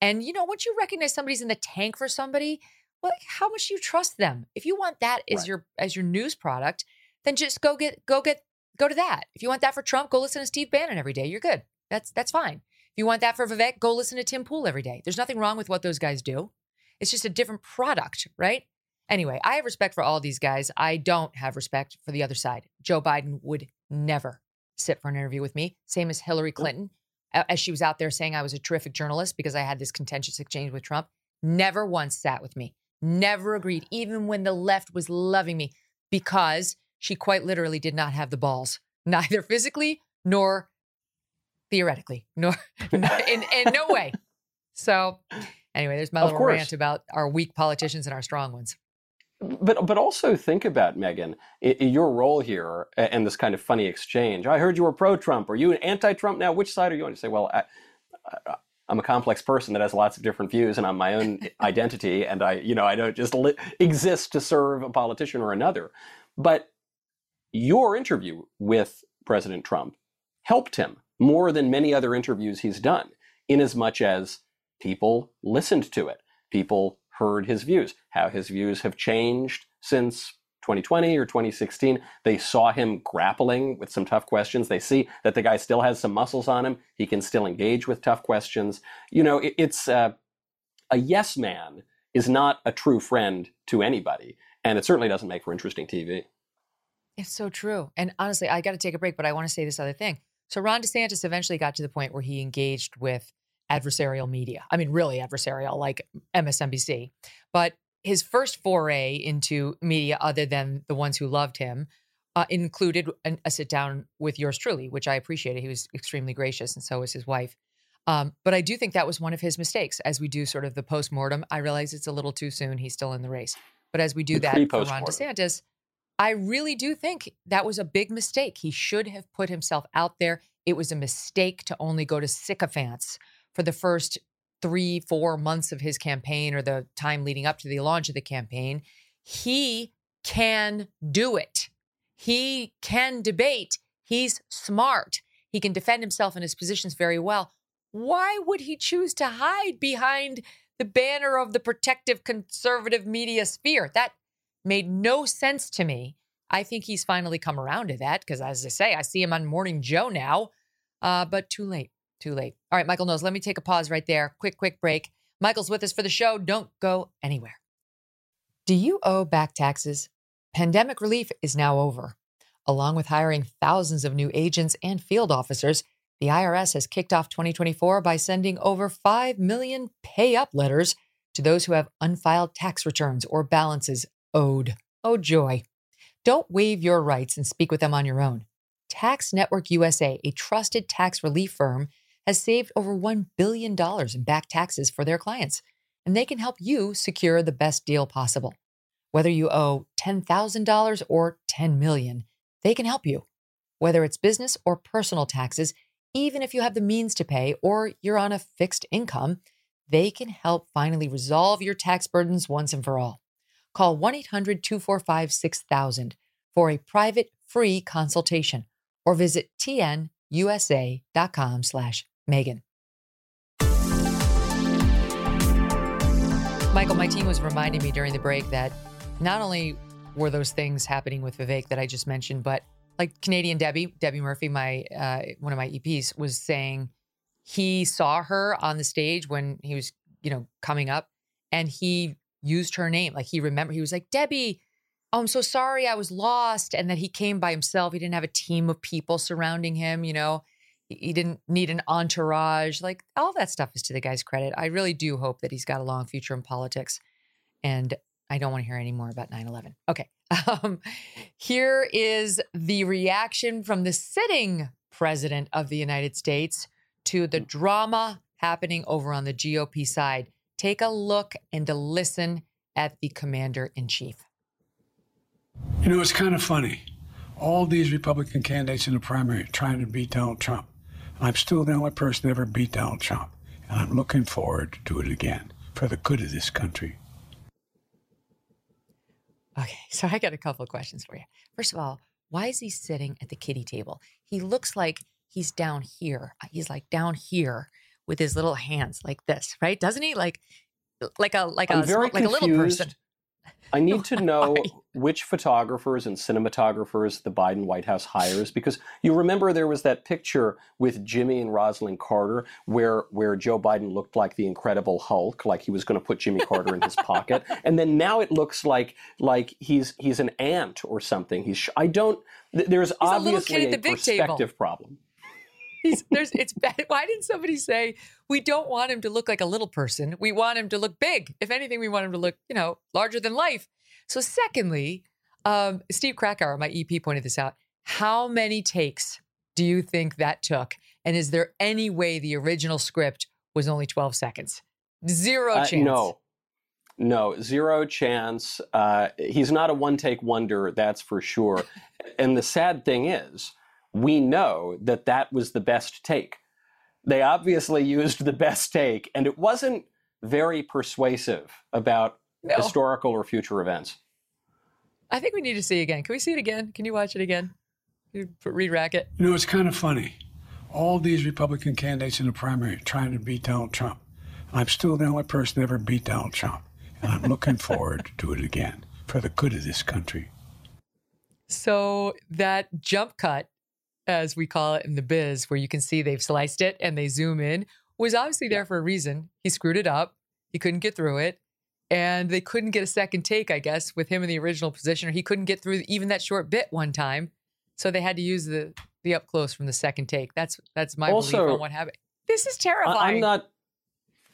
And you know, once you recognize somebody's in the tank for somebody, well, how much do you trust them? If you want that as right. your as your news product, then just go get go get go to that. If you want that for Trump, go listen to Steve Bannon every day. You're good. That's that's fine. If you want that for Vivek, go listen to Tim Pool every day. There's nothing wrong with what those guys do. It's just a different product, right? Anyway, I have respect for all these guys. I don't have respect for the other side. Joe Biden would never sit for an interview with me. Same as Hillary Clinton, as she was out there saying I was a terrific journalist because I had this contentious exchange with Trump. Never once sat with me. Never agreed, even when the left was loving me, because she quite literally did not have the balls, *laughs* neither physically nor theoretically, nor *laughs* in, in no way. *laughs* So, anyway, there's my little rant about our weak politicians and our strong ones but but also think about Megyn, your role here and this kind of funny exchange. I heard you were pro-Trump. Are you an anti-Trump now? Which side are you on? You say, well, I, am a complex person that has lots of different views, and I'm my own identity, and I, you know, I don't just li- exist to serve a politician or another. But your interview with President Trump helped him more than many other interviews he's done, in as much as people listened to it, people heard his views, how his views have changed since 2020 or 2016. They saw him grappling with some tough questions. They see that the guy still has some muscles on him. He can still engage with tough questions. You know, it, it's uh, a yes man is not a true friend to anybody. And it certainly doesn't make for interesting TV. It's so true. And honestly, I got to take a break, but I want to say this other thing. So Ron DeSantis eventually got to the point where he engaged with adversarial media. I mean, really adversarial, like MSNBC. But his first foray into media, other than the ones who loved him, uh, included an, a sit down with yours truly, which I appreciated. He was extremely gracious, and so was his wife. Um, but I do think that was one of his mistakes. As we do sort of the post mortem, I realize it's a little too soon. He's still in the race. But as we do that for Ron DeSantis, I really do think that was a big mistake. He should have put himself out there. It was a mistake to only go to sycophants for the first three, four months of his campaign or the time leading up to the launch of the campaign, he can do it. He can debate. He's smart. He can defend himself and his positions very well. Why would he choose to hide behind the banner of the protective conservative media sphere? That made no sense to me. I think he's finally come around to that because, as I say, I see him on Morning Joe now, uh, but too late. Too late. All right, Michael Knowles. Let me take a pause right there. Quick, quick break. Michael's with us for the show. Don't go anywhere. Do you owe back taxes? Pandemic relief is now over. Along with hiring thousands of new agents and field officers, the IRS has kicked off 2024 by sending over 5 million pay up letters to those who have unfiled tax returns or balances owed. Oh, joy. Don't waive your rights and speak with them on your own. Tax Network USA, a trusted tax relief firm, has saved over $1 billion in back taxes for their clients, and they can help you secure the best deal possible. Whether you owe $10,000 or 10 million, they can help you. Whether it's business or personal taxes, even if you have the means to pay or you're on a fixed income, they can help finally resolve your tax burdens once and for all. Call 1 800 245 6000 for a private free consultation or visit tnusa.com slash Megyn. Michael, my team was reminding me during the break that not only were those things happening with Vivek that I just mentioned, but like Canadian Debbie, Debbie Murphy, my uh, one of my EPs, was saying he saw her on the stage when he was, you know, coming up, and he used her name. Like he remembered, he was like, Debbie, oh, I'm so sorry, I was lost, and that he came by himself. He didn't have a team of people surrounding him. You know, he, didn't need an entourage. Like all that stuff is to the guy's credit. I really do hope that he's got a long future in politics, and I don't want to hear any more about 9 11. Okay. *laughs* Um, here is the reaction from the sitting president of the United States to the drama happening over on the GOP side. Take a look and to listen at the commander in chief. You know, it's kind of funny. All these Republican candidates in the primary trying to beat Donald Trump. I'm still the only person to ever beat Donald Trump. And I'm looking forward to do it again for the good of this country. Okay, *laughs* so I got a couple of questions for you. First of all, why is he sitting at the kitty table? He looks like he's down here. He's like down here with his little hands like this, right? Doesn't he? Like like a like I'm a like a little person. I *laughs* need to know which photographers and cinematographers the Biden White House hires because you remember there was that picture with Jimmy and Rosalynn Carter where where Joe Biden looked like the Incredible Hulk, like he was going to put Jimmy Carter in his *laughs* pocket, and then now it looks like like he's he's an ant or something. He's I don't. There's a little obviously a the big table. perspective problem. He's there's it's bad. *laughs* Why didn't somebody say we don't want him to look like a little person? We want him to look big. If anything, we want him to look, you know, larger than life. So secondly, um, Steve Krakauer, my EP, pointed this out. How many takes do you think that took? And is there any way the original script was only 12 seconds? Zero Uh, chance. no. No, zero chance. Uh, he's not a one take wonder, that's for sure. and the sad thing is, we know that that was the best take. They obviously used the best take, and it wasn't very persuasive about No. historical or future events. I think we need to see it again. Can we see it again? Can you watch it again? Can you Re-rack it. You know, it's kind of funny. All these Republican candidates in the primary trying to beat Donald Trump. I'm still the only person to ever beat Donald Trump. And I'm looking *laughs* forward to it again for the good of this country. So that jump cut, as we call it in the biz, where you can see they've sliced it and they zoom in, was obviously there for a reason. He screwed it up. He couldn't get through it. And they couldn't get a second take, I guess, with him in the original position, or he couldn't get through even that short bit one time. So they had to use the the up close from the second take. That's that's my Also- belief on what happened. This is I- terrifying. I'm not.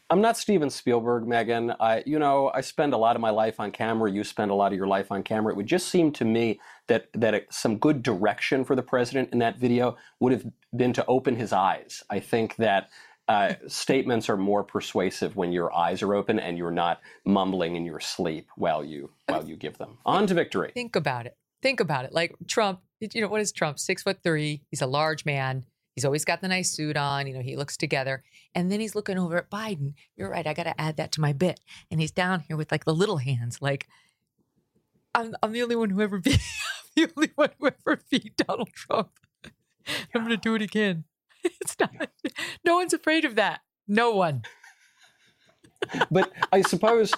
I'm not Steven Spielberg, Megyn. I, you know, I spend a lot of my life on camera. You spend a lot of your life on camera. It would just seem to me that that some good direction for the president in that video would have been to open his eyes. I think that uh, statements are more persuasive when your eyes are open and you're not mumbling in your sleep while you while you give them. On to victory. Think about it. Think about it. Like Trump, you know, what is Trump? Six foot three. He's a large man. He's always got the nice suit on. You know, he looks together. And then he's looking over at Biden. You're right. I got to add that to my bit. And he's down here with like the little hands. Like, I'm, I'm the only one who ever beat, *laughs* the only one who ever beat Donald Trump. *laughs* I'm going to do it again. *laughs* It's not, no one's afraid of that. No one. but I suppose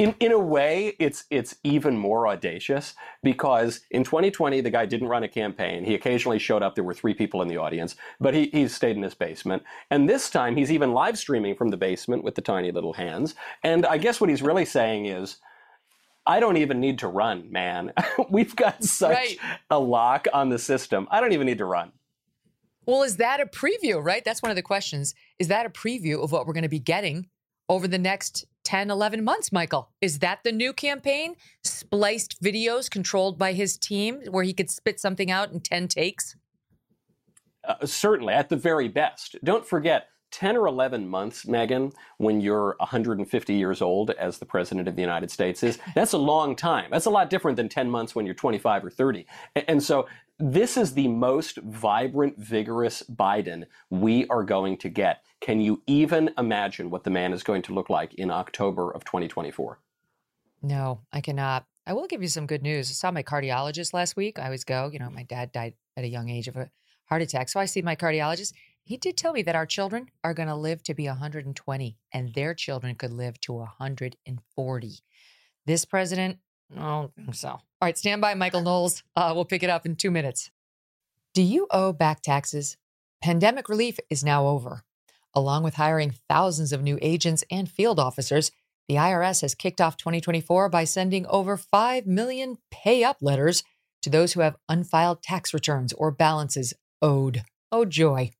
in in a way it's it's even more audacious because in 2020 the guy didn't run a campaign. He occasionally showed up. There were three people in the audience, but he he stayed in his basement. And this time he's even live streaming from the basement with the tiny little hands. And I guess what he's really saying is. I don't even need to run, man. *laughs* We've got such right. a lock on the system. I don't even need to run. Well, is that a preview, right? That's one of the questions. Is that a preview of what we're going to be getting over the next 10, 11 months, Michael? Is that the new campaign? Spliced videos controlled by his team where he could spit something out in 10 takes? Uh, certainly, at the very best. Don't forget, 10 or 11 months, Megyn, when you're 150 years old as the president of the United States is, that's a long time. That's a lot different than 10 months when you're 25 or 30. And so this is the most vibrant, vigorous Biden we are going to get. Can you even imagine what the man is going to look like in October of 2024? No, I cannot. I will give you some good news. I saw my cardiologist last week. I always go. You know, my dad died at a young age of a heart attack. So I see my cardiologist he did tell me that our children are going to live to be 120 and their children could live to 140. This president, I don't think so. All right, stand by, Michael Knowles. Uh, we'll pick it up in two minutes. Do you owe back taxes? Pandemic relief is now over. Along with hiring thousands of new agents and field officers, the IRS has kicked off 2024 by sending over 5 million pay up letters to those who have unfiled tax returns or balances owed. Oh, joy.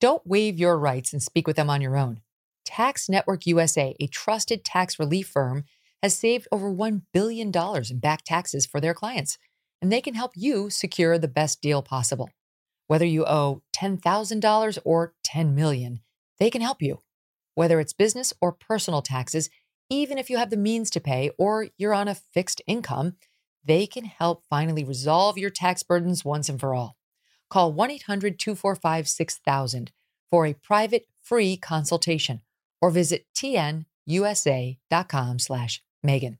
Don't waive your rights and speak with them on your own. Tax Network USA, a trusted tax relief firm, has saved over $1 billion in back taxes for their clients, and they can help you secure the best deal possible. Whether you owe $10,000 or 10 million, they can help you. Whether it's business or personal taxes, even if you have the means to pay or you're on a fixed income, they can help finally resolve your tax burdens once and for all. Call 1 800 245 6000 for a private free consultation or visit tnusa.com slash Megyn.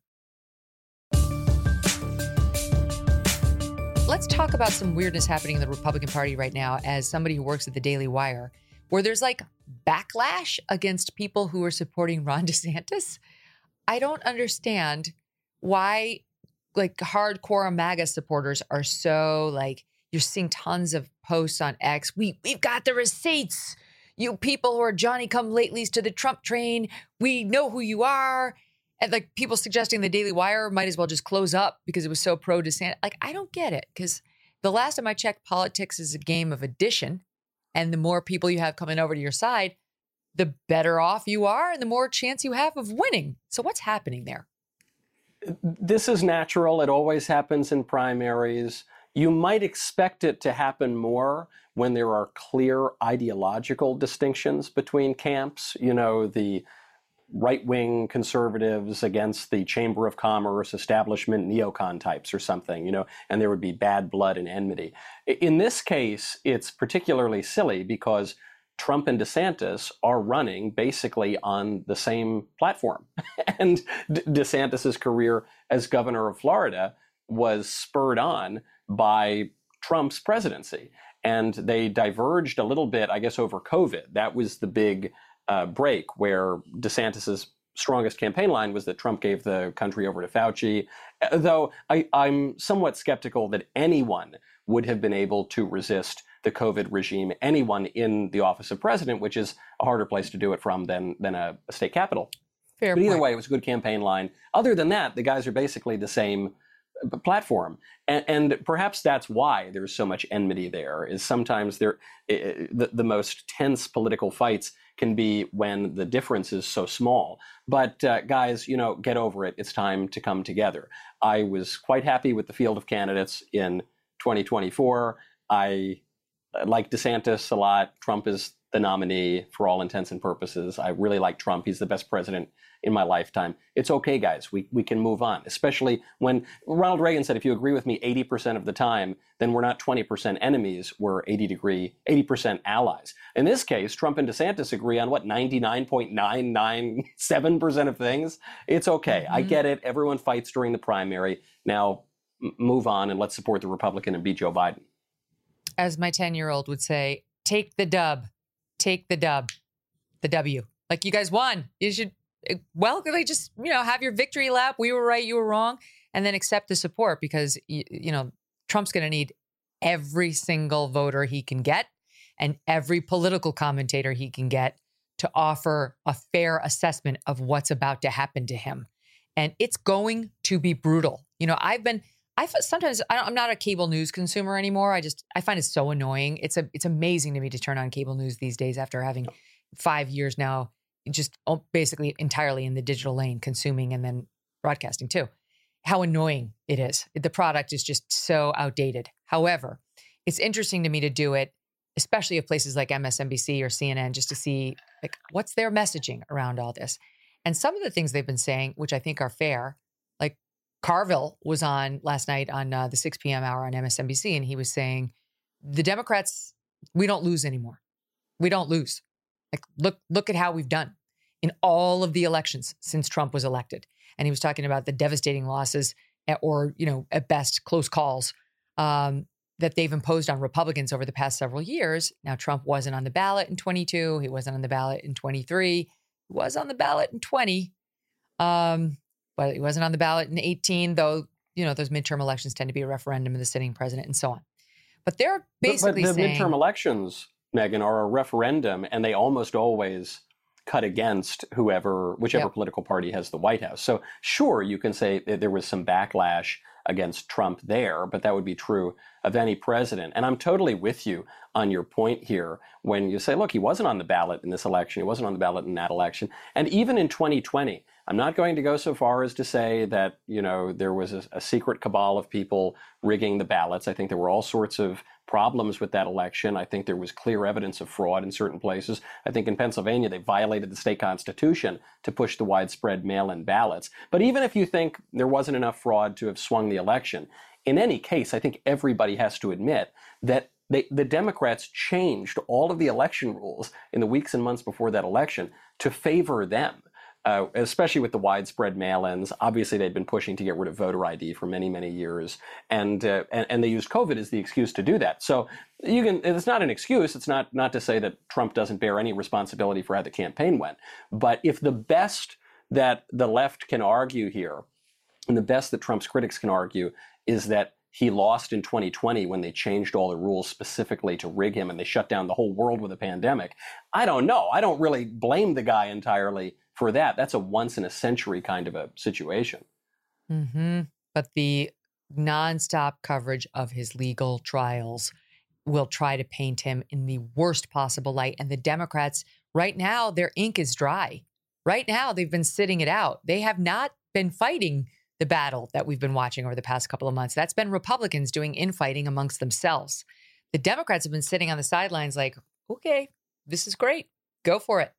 Let's talk about some weirdness happening in the Republican Party right now as somebody who works at the Daily Wire, where there's like backlash against people who are supporting Ron *laughs* DeSantis. I don't understand why like hardcore MAGA supporters are so like you're seeing tons of posts on X. We we've got the receipts. You people who are Johnny come latelys to the Trump train, we know who you are. And like people suggesting the Daily Wire might as well just close up because it was so pro DeSantis. Like, I don't get it. Because the last time I checked, politics is a game of addition. And the more people you have coming over to your side, the better off you are and the more chance you have of winning. So what's happening there? This is natural. It always happens in primaries. You might expect it to happen more when there are clear ideological distinctions between camps. You know, the right wing conservatives against the Chamber of Commerce establishment neocon types or something, you know, and there would be bad blood and enmity. In this case, it's particularly silly because Trump and DeSantis are running basically on the same platform. *laughs* and DeSantis's career as governor of Florida was spurred on by Trump's presidency. And they diverged a little bit, I guess, over COVID. That was the big uh, break where DeSantis's strongest campaign line was that Trump gave the country over to Fauci. Uh, though I, I'm somewhat skeptical that anyone would have been able to resist the COVID regime, anyone in the office of president, which is a harder place to do it from than, than a, a state capital. Fair but either point. way, it was a good campaign line. Other than that, the guys are basically the same platform and, and, perhaps that's why there's so much enmity there is sometimes there the, the most tense political fights can be when the difference is so small. But uh, guys you know get over it. It's time to come together. I was quite happy with the field of candidates in 2024 i like desantis a lot. Trump is the nominee for all intents and purposes. I really like trump. He's the best president in my lifetime. It's okay, guys. We, we can move on, especially when Ronald Reagan said, if you agree with me 80% of the time, then we're not 20% enemies, we're 80 degree, 80% allies. In this case, Trump and DeSantis agree on what, 99.997% of things? It's okay. Mm-hmm. I get it. Everyone fights during the primary. Now m- move on and let's support the Republican and beat Joe Biden. As my 10 year old would say, take the dub, take the dub, the W. Like you guys won. You should Eh, well, they just, you know, have your victory lap. We were right, you were wrong, and then accept the support because, you, you know, Trump's going to need every single voter he can get and every political commentator he can get to offer a fair assessment of what's about to happen to him. and it's going to be brutal. You know, I've been I sometimes I am not a cable news consumer anymore. I just I find it so annoying. It's a it's amazing to me to turn on cable news these days after having five years now, just basically entirely in the digital lane, consuming and then broadcasting too. How annoying it is. The product is just so outdated. However, it's interesting to me to do it, especially of places like MSNBC or CNN, just to see like what's their messaging around all this. And some of the things they've been saying, which I think are fair, like Carville was on last night on uh, the 6 p.m. hour on MSNBC, and he was saying the Democrats, we don't lose anymore. We don't lose. Like look, look at how we've done in all of the elections since Trump was elected. And he was talking about the devastating losses, at, or you know, at best, close calls um, that they've imposed on Republicans over the past several years. Now, Trump wasn't on the ballot in 22. He wasn't on the ballot in 23. He was on the ballot in 20. Um, but he wasn't on the ballot in 18, though, you know, those midterm elections tend to be a referendum of the sitting president and so on. But they're basically but, but the saying, midterm elections, Megyn, are a referendum, and they almost always cut against whoever, whichever yep. political party has the White House. So sure, you can say there was some backlash against Trump there, but that would be true of any president. And I'm totally with you on your point here when you say, look, he wasn't on the ballot in this election, he wasn't on the ballot in that election. And even in 2020, I'm not going to go so far as to say that, you know, there was a, a, secret cabal of people rigging the ballots. I think there were all sorts of problems with that election. I think there was clear evidence of fraud in certain places. I think in Pennsylvania, they violated the state constitution to push the widespread mail in ballots. But even if you think there wasn't enough fraud to have swung the election, in any case, I think everybody has to admit that they, the Democrats changed all of the election rules in the weeks and months before that election to favor them uh, especially with the widespread mail-ins. Obviously, they'd been pushing to get rid of voter ID for many, many years, and, uh, and and they used COVID as the excuse to do that. So you can. It's not an excuse. It's not not to say that Trump doesn't bear any responsibility for how the campaign went. But if the best that the left can argue here, and the best that Trump's critics can argue, is that he lost in 2020 when they changed all the rules specifically to rig him and they shut down the whole world with a pandemic. I don't know. I don't really blame the guy entirely for that, that's a once in a century kind of a situation. Mm-hmm. But the nonstop coverage of his legal trials will try to paint him in the worst possible light. And the Democrats, right now, their ink is dry. Right now, they've been sitting it out. They have not been fighting the battle that we've been watching over the past couple of months. That's been Republicans doing infighting amongst themselves. The Democrats have been sitting on the sidelines like, okay, this is great. Go for it.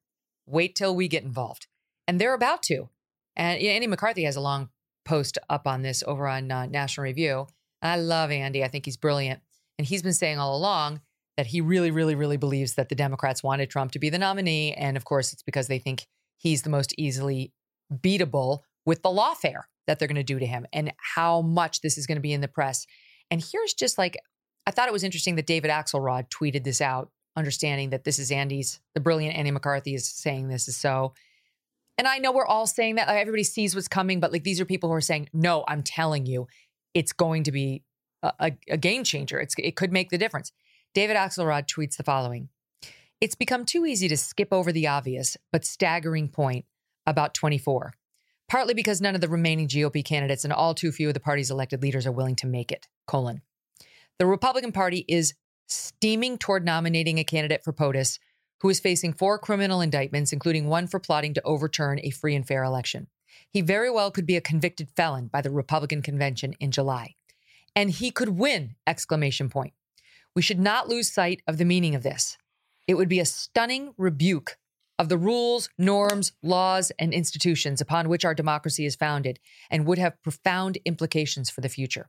Wait till we get involved. And they're about to. And Andy McCarthy has a long post up on this over on uh, National Review. I love Andy. I think he's brilliant. And he's been saying all along that he really, really, really believes that the Democrats wanted Trump to be the nominee. And of course, it's because they think he's the most easily beatable with the lawfare that they're going to do to him and how much this is going to be in the press. And here's just like, I thought it was interesting that David Axelrod tweeted this out understanding that this is Andy's, the brilliant Andy McCarthy is saying this is so. And I know we're all saying that, like, everybody sees what's coming, but like these are people who are saying, no, I'm telling you, it's going to be a, a, a game changer. It's, it could make the difference. David Axelrod tweets the following It's become too easy to skip over the obvious but staggering point about 24, partly because none of the remaining GOP candidates and all too few of the party's elected leaders are willing to make it. Colon. The Republican Party is steaming toward nominating a candidate for POTUS who is facing four criminal indictments, including one for plotting to overturn a free and fair election. He very well could be a convicted felon by the Republican convention in July. And he could win! Exclamation point. We should not lose sight of the meaning of this. It would be a stunning rebuke of the rules, norms, laws, and institutions upon which our democracy is founded and would have profound implications for the future.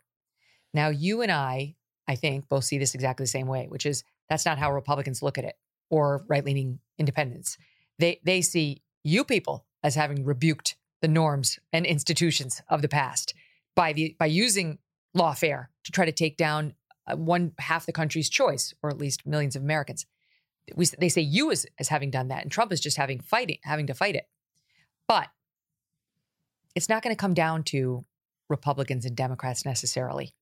Now, you and I I think, both see this exactly the same way, which is that's not how Republicans look at it or right leaning independents. They, they see you people as having rebuked the norms and institutions of the past by, the, by using lawfare to try to take down uh, one half the country's choice, or at least millions of Americans. We, they say you as, as having done that, and Trump is just having fighting, having to fight it. But it's not going to come down to Republicans and Democrats necessarily.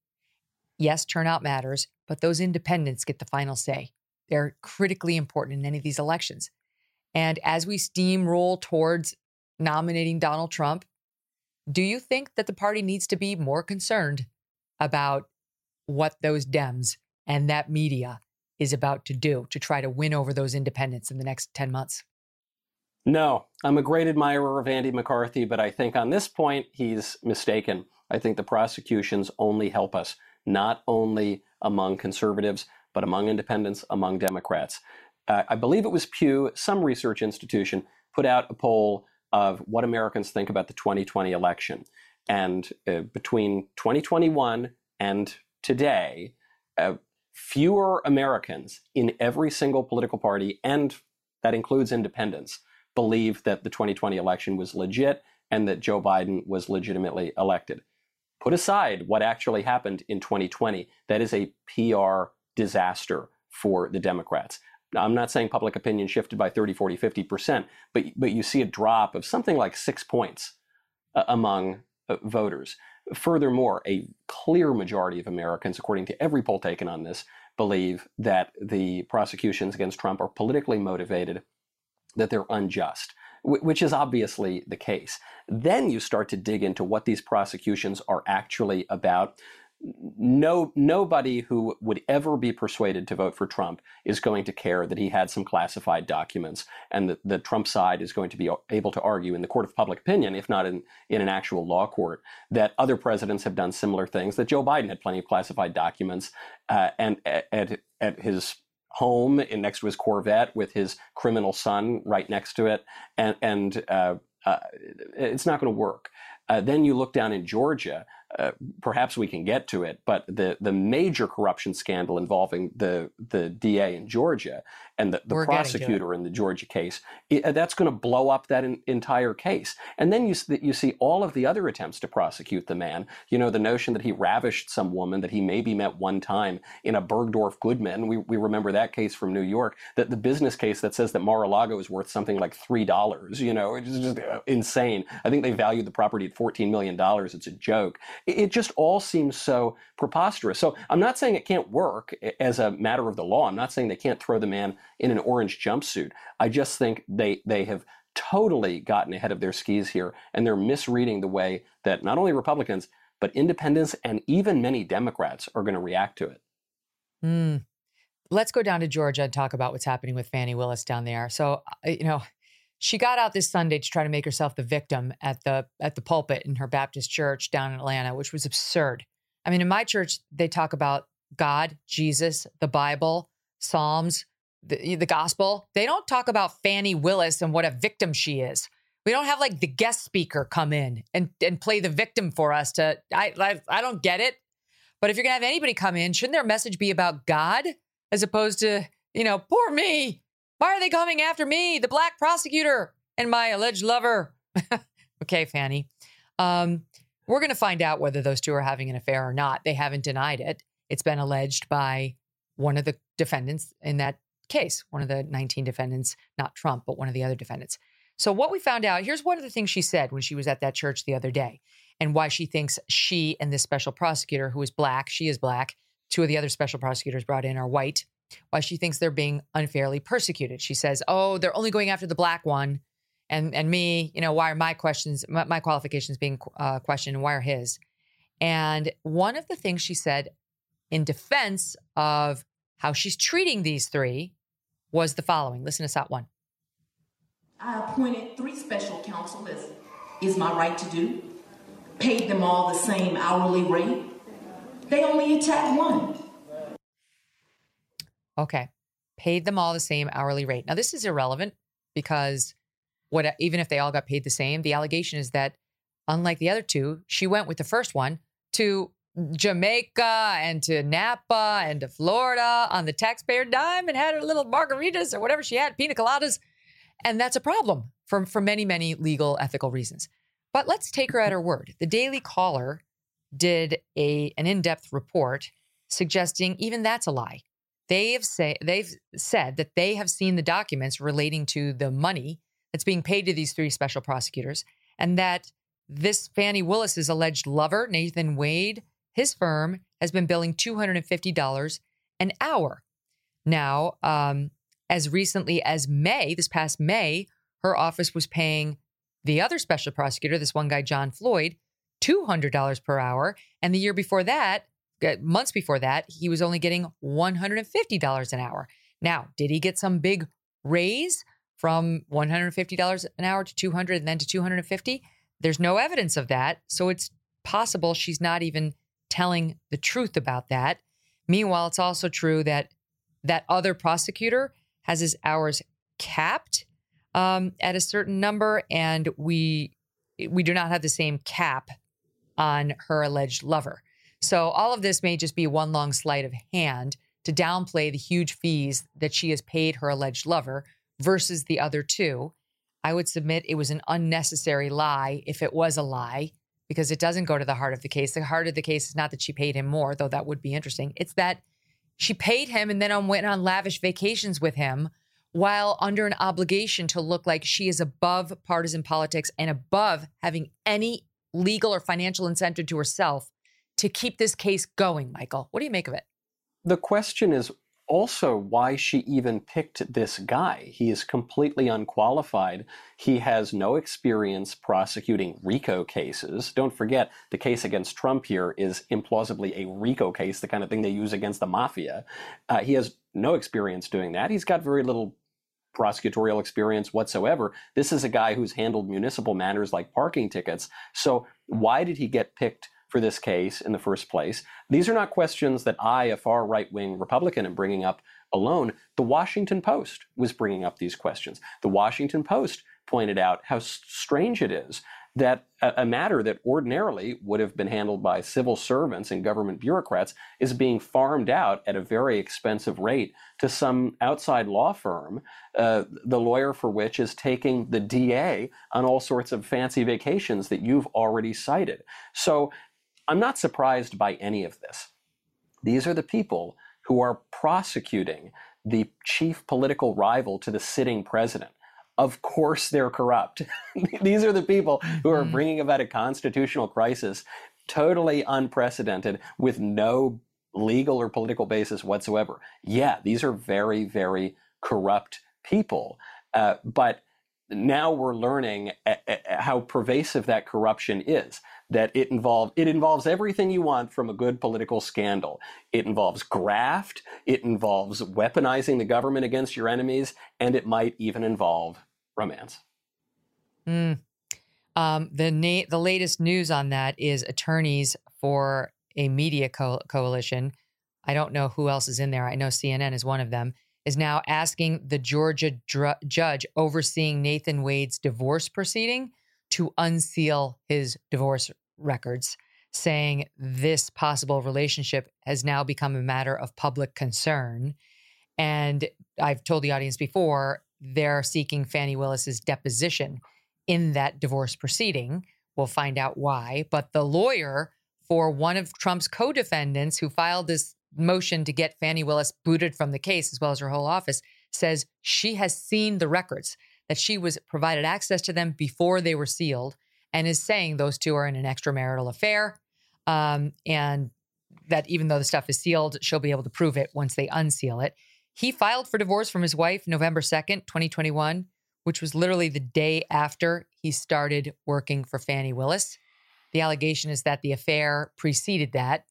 Yes, turnout matters, but those independents get the final say. They're critically important in any of these elections. And as we steamroll towards nominating Donald Trump, Do you think that the party needs to be more concerned about what those Dems and that media is about to do to try to win over those independents in the next 10 months? No, I'm a great admirer of Andy McCarthy, but I think on this point, he's mistaken. I think the prosecutions only help us, not only among conservatives, but among independents, among Democrats. Uh, I believe it was Pew, some research institution, put out a poll of what Americans think about the 2020 election. And uh, between 2021 and today, uh, fewer Americans in every single political party, and that includes independents, believe that the 2020 election was legit and that Joe Biden was legitimately elected. Put aside what actually happened in 2020, that is a PR disaster for the Democrats. Now, I'm not saying public opinion shifted by 30, 40, 50%, but, but you see a drop of something like six points uh, among uh, voters. Furthermore, a clear majority of Americans, according to every poll taken on this, believe that the prosecutions against Trump are politically motivated that they're unjust, which is obviously the case. Then you start to dig into what these prosecutions are actually about no nobody who would ever be persuaded to vote for Trump is going to care that he had some classified documents and that the Trump side is going to be able to argue in the court of public opinion if not in in an actual law court that other presidents have done similar things that Joe Biden had plenty of classified documents uh, and at, at his home in next to his Corvette with his criminal son right next to it and and uh, uh, it's not going to work. Uh, then you look down in Georgia uh, perhaps we can get to it, but the the major corruption scandal involving the the DA in Georgia and the, the prosecutor in the Georgia case, it, uh, that's going to blow up that in, entire case. And then you you see all of the other attempts to prosecute the man. You know, the notion that he ravished some woman that he maybe met one time in a Bergdorf Goodman. We we remember that case from New York. That the business case that says that Mar-a-Lago is worth something like three dollars. You know, it's just uh, insane. I think they valued the property at fourteen million dollars. It's a joke. It, just all seems so preposterous. So I'm not saying it can't work as a matter of the law. I'm not saying they can't throw the man in an orange jumpsuit. I just think they they have totally gotten ahead of their skis here, and they're misreading the way that not only Republicans but independents and even many Democrats are going to react to it. Mm. Let's go down to Georgia and talk about what's happening with Fani Willis down there. So, uh, you know, she got out this Sunday to try to make herself the victim at the at the pulpit in her Baptist church down in Atlanta, which was absurd. I mean, in my church, they talk about God, Jesus, the Bible, Psalms, the, the gospel. They don't talk about Fani Willis and what a victim she is. We don't have like the guest speaker come in and, and play the victim for us to I, I I don't get it. But if you're gonna have anybody come in, shouldn't their message be about God as opposed to, you know, poor me? Why are they coming after me, the black prosecutor, and my alleged lover? *laughs* okay, Fani. Um, we're going to find out whether those two are having an affair or not. They haven't denied it. It's been alleged by one of the defendants in that case, one of the 19 defendants, not Trump, but one of the other defendants. So, what we found out here's one of the things she said when she was at that church the other day, and why she thinks she and this special prosecutor, who is black, she is black, two of the other special prosecutors brought in are white, why she thinks they're being unfairly persecuted. She says, "Oh, they're only going after the black one, and and me. You know, why are my questions, my, my qualifications being uh, questioned, and why are his?" And one of the things she said in defense of how she's treating these three was the following. Listen to SOT one. I appointed three special counsel as is my right to do. Paid them all the same hourly rate. They only attacked one. Okay. Paid them all the same hourly rate. Now, this is irrelevant because what even if they all got paid the same, the allegation is that unlike the other two, she went with the first one to Jamaica and to Napa and to Florida on the taxpayer dime and had her little margaritas or whatever she had, pina coladas. And that's a problem for, for many, many legal, ethical reasons. But let's take her at her word. The Daily Caller did a an in-depth report suggesting even that's a lie. They've say they've said that they have seen the documents relating to the money that's being paid to these three special prosecutors, and that this Fani Willis's alleged lover, Nathan Wade, his firm has been billing $250 an hour. Now, um, as recently as May, this past May, her office was paying The other special prosecutor, this one guy, John Floyd, $200 per hour. And the year before that, months before that, he was only getting $150 an hour. Now, did he get some big raise from $150 an hour to 200 and then to 250? There's no evidence of that. So it's possible she's not even telling the truth about that. Meanwhile, it's also true that that other prosecutor has his hours capped um, at a certain number, and we we do not have the same cap on her alleged lover. So all of this may just be one long sleight of hand to downplay the huge fees that she has paid her alleged lover versus the other two. I would submit it was an unnecessary lie if it was a lie, because it doesn't go to the heart of the case. The heart of the case is not that she paid him more, though that would be interesting. It's that she paid him and then went on lavish vacations with him while under an obligation to look like she is above partisan politics and above having any legal or financial incentive to herself to keep this case going, Michael. What do you make of it? The question is also why she even picked this guy. He is completely unqualified. He has no experience prosecuting RICO cases. Don't forget, the case against Trump here is implausibly a RICO case, the kind of thing they use against the mafia. Uh, he has no experience doing that. He's got very little prosecutorial experience whatsoever. This is a guy who's handled municipal matters like parking tickets. So why did he get picked for this case in the first place? These are not questions that I, a far right wing Republican, am bringing up alone. The Washington Post was bringing up these questions. The Washington Post pointed out how strange it is that a, matter that ordinarily would have been handled by civil servants and government bureaucrats is being farmed out at a very expensive rate to some outside law firm, uh, the lawyer for which is taking the DA on all sorts of fancy vacations that you've already cited. So I'm not surprised by any of this. These are the people who are prosecuting the chief political rival to the sitting president of course they're corrupt. *laughs* These are the people who are mm-hmm. bringing about a constitutional crisis totally unprecedented with no legal or political basis whatsoever. Yeah, these are very, very corrupt people. Uh, but now we're learning a, a, how pervasive that corruption is that it involve it involves everything you want from a good political scandal it involves graft it involves weaponizing the government against your enemies and it might even involve romance. Mm. Um, the na- the latest news on that is attorneys for a media co- coalition. I don't know who else is in there. I know CNN is one of them. Is now asking the Georgia dr- judge overseeing Nathan Wade's divorce proceeding to unseal his divorce records, saying this possible relationship has now become a matter of public concern. And I've told the audience before, they're seeking Fani Willis's deposition in that divorce proceeding. We'll find out why. But the lawyer for one of Trump's co defendants who filed this motion to get Fani Willis booted from the case, as well as her whole office, says she has seen the records, that she was provided access to them before they were sealed, and is saying those two are in an extramarital affair. Um, and that even though the stuff is sealed, she'll be able to prove it once they unseal it. He filed for divorce from his wife November 2nd, 2021, which was literally the day after he started working for Fani Willis. The allegation is that the affair preceded that.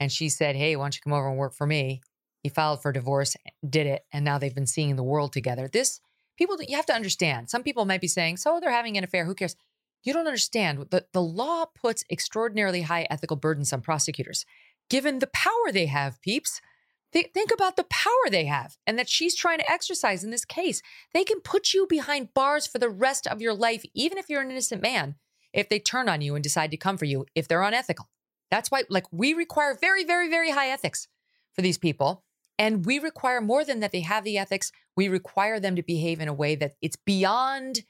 And she said, Hey, why don't you come over and work for me? He filed for divorce, did it, and now they've been seeing the world together. This, people, you have to understand. Some people might be saying, So they're having an affair, who cares? You don't understand. The, the law puts extraordinarily high ethical burdens on prosecutors, given the power they have, peeps. Th- think about the power they have and that she's trying to exercise in this case. They can put you behind bars for the rest of your life, even if you're an innocent man, if they turn on you and decide to come for you, if they're unethical. That's why, like, we require very, very, very high ethics for these people. And we require more than that they have the ethics. We require them to behave in a way that it's beyond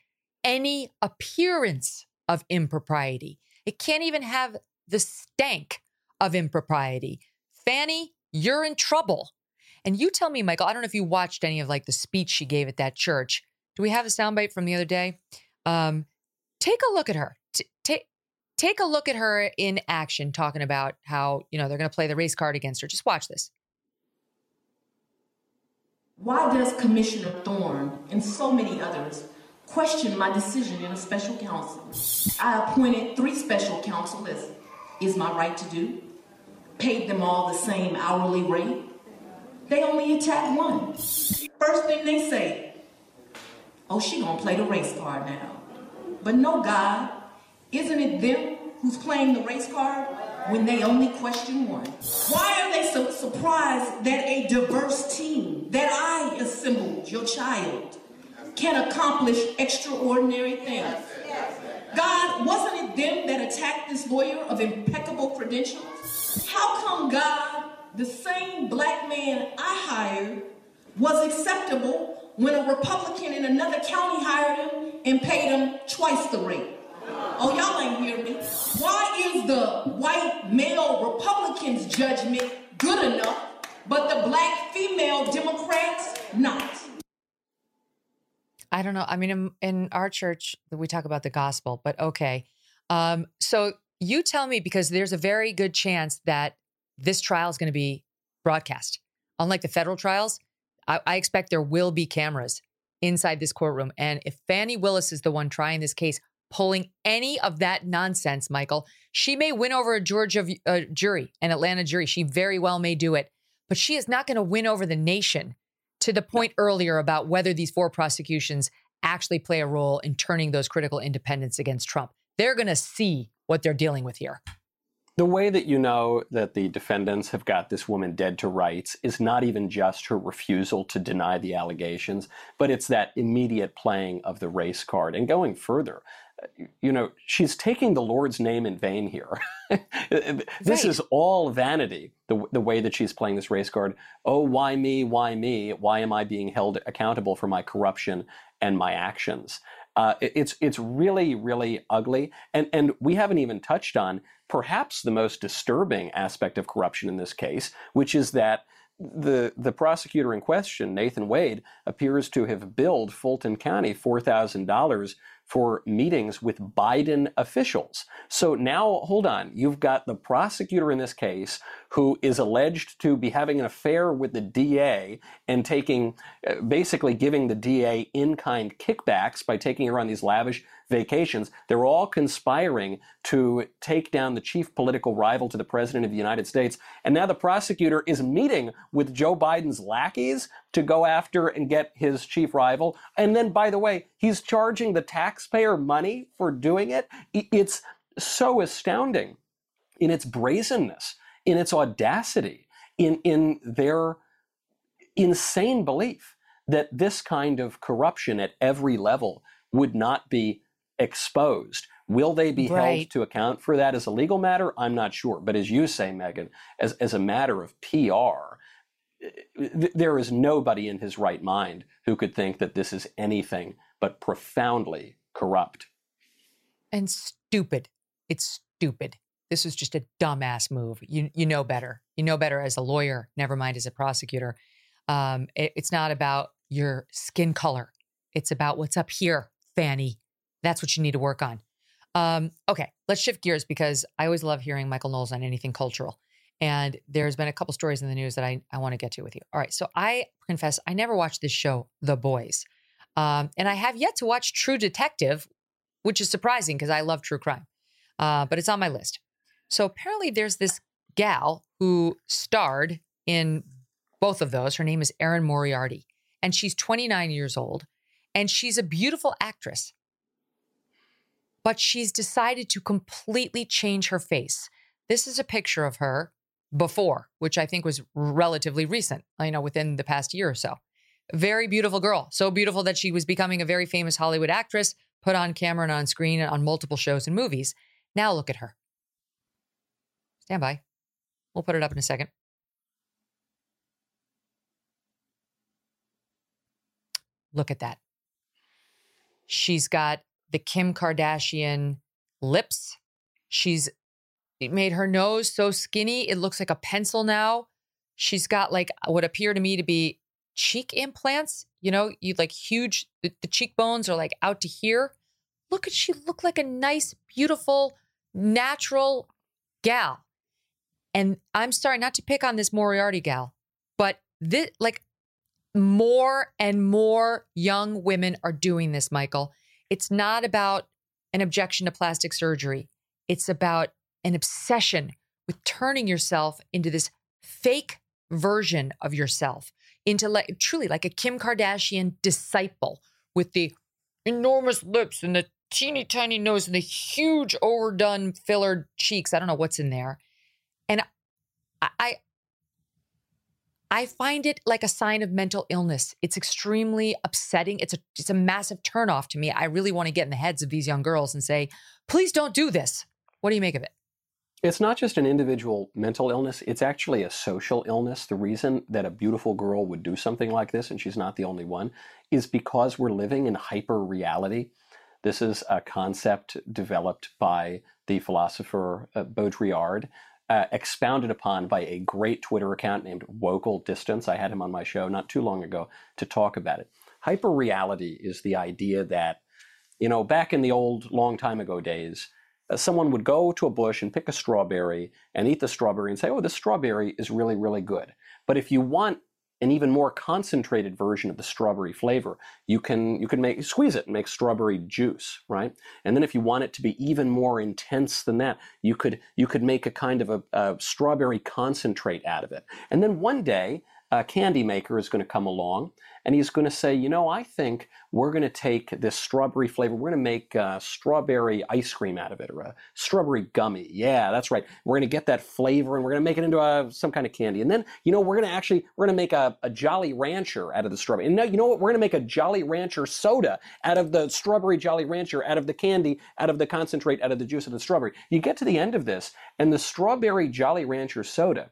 any appearance of impropriety. It can't even have the stank of impropriety. Fani you're in trouble. And you tell me, Michael, I don't know if you watched any of like the speech she gave at that church. Do we have a soundbite from the other day? Um, take a look at her. Take take a look at her in action, talking about how you know they're going to play the race card against her. Just watch this. Why does Commissioner Thorne and so many others question my decision in a special counsel. I appointed three special counsel as is my right to do, paid them all the same hourly rate. They only attacked one. First thing they say, oh, she gonna play the race card now. But no, God, isn't it them who's playing the race card when they only question one? Why are they so surprised that a diverse team that I assembled, your child, can accomplish extraordinary things? God, wasn't it them that attacked this lawyer of impeccable credentials? How come God, the same black man I hired, was acceptable when a Republican in another county hired him and paid him twice the rate? Oh, y'all ain't hear me. Why is the white male Republican's judgment good enough, but the black female Democrats not? I don't know. I mean, in, in our church, we talk about the gospel, but okay. Um, so you tell me because there's a very good chance that this trial is going to be broadcast. Unlike the federal trials, I, I expect there will be cameras inside this courtroom. And if Fani Willis is the one trying this case, pulling any of that nonsense, Michael, she may win over a Georgia uh, jury, an Atlanta jury. She very well may do it, but she is not going to win over the nation to the point earlier about whether these four prosecutions actually play a role in turning those critical independents against Trump. They're going to see what they're dealing with here. The way that you know that the defendants have got this woman dead to rights is not even just her refusal to deny the allegations, but it's that immediate playing of the race card. And going further, you know, she's taking the Lord's name in vain here. *laughs* this right. is all vanity, the, the way that she's playing this race card. Oh, why me? Why me? Why am I being held accountable for my corruption and my actions? Uh, it, it's it's really really ugly, and and we haven't even touched on perhaps the most disturbing aspect of corruption in this case, which is that the the prosecutor in question, Nathan Wade, appears to have billed Fulton County four thousand dollars for meetings with Biden officials. So now, hold on, you've got the prosecutor in this case who is alleged to be having an affair with the DA and taking, uh, basically giving the DA in kind kickbacks by taking her on these lavish vacations. They're all conspiring to take down the chief political rival to the president of the United States. And now the prosecutor is meeting with Joe Biden's lackeys to go after and get his chief rival. And then, by the way, he's charging the taxpayer money for doing it. It's so astounding in its brazenness, in its audacity, in, in their insane belief that this kind of corruption at every level would not be exposed. Will they be right. held to account for that as a legal matter? I'm not sure. But as you say, Megyn, as, as a matter of PR, th- there is nobody in his right mind who could think that this is anything but profoundly corrupt. And stupid. It's stupid. This was just a dumbass move. You, you know better. You know better as a lawyer, never mind as a prosecutor. Um, it, it's not about your skin color. It's about what's up here, Fani. That's what you need to work on. Um, okay, let's shift gears because I always love hearing Michael Knowles on anything cultural. And there's been a couple stories in the news that I, I want to get to with you. All right, so I confess I never watched this show, The Boys. Um, and I have yet to watch True Detective, which is surprising because I love true crime. Uh, but it's on my list. So apparently there's this gal who starred in both of those. Her name is Erin Moriarty, and she's 29 years old, and she's a beautiful actress but she's decided to completely change her face. This is a picture of her before, which I think was relatively recent, you know, within the past year or so. Very beautiful girl. So beautiful that she was becoming a very famous Hollywood actress, put on camera and on screen and on multiple shows and movies. Now look at her. Stand by. We'll put it up in a second. Look at that. She's got the Kim Kardashian lips. She's made her nose so skinny, it looks like a pencil now. She's got like what appear to me to be cheek implants. You know, you like huge, the, the cheekbones are like out to here. Look at she look like a nice, beautiful, natural gal. And I'm sorry not to pick on this Moriarty gal, but this like more and more young women are doing this, Michael. It's not about an objection to plastic surgery, it's about an obsession with turning yourself into this fake version of yourself, into like truly like a Kim Kardashian disciple with the enormous lips and the teeny tiny nose and the huge overdone filler cheeks. I don't know what's in there. I, I find it like a sign of mental illness. It's extremely upsetting. It's a it's a massive turnoff to me. I really want to get in the heads of these young girls and say, please don't do this. What do you make of it? It's not just an individual mental illness, it's actually a social illness. The reason that a beautiful girl would do something like this, and she's not the only one, is because we're living in hyper reality. This is a concept developed by the philosopher uh, Baudrillard, uh, expounded upon by a great Twitter account named Wokal Distance. I had him on my show not too long ago to talk about it. Hyperreality is the idea that, you know, back in the old, long time ago days, uh, someone would go to a bush and pick a strawberry and eat the strawberry and say, oh, this strawberry is really, really good. But if you want an even more concentrated version of the strawberry flavor. You can you can make squeeze it and make strawberry juice, right? And then if you want it to be even more intense than that, you could you could make a kind of a, a strawberry concentrate out of it. And then one day, a candy maker is going to come along and he's going to say, you know, I think we're going to take this strawberry flavor, we're going to make uh, strawberry ice cream out of it, or a strawberry gummy. Yeah, that's right. We're going to get that flavor and we're going to make it into a, some kind of candy. And then, you know, we're going to actually, we're going to make a, a Jolly Rancher out of the strawberry. And now, you know what? We're going to make a Jolly Rancher soda out of the strawberry Jolly Rancher, out of the candy, out of the concentrate, out of the juice of the strawberry. You get to the end of this, and the strawberry Jolly Rancher soda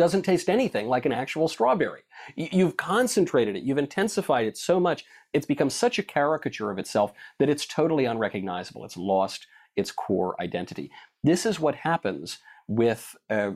doesn't taste anything like an actual strawberry. You've concentrated it, you've intensified it so much, it's become such a caricature of itself that it's totally unrecognizable. It's lost its core identity. This is what happens with uh,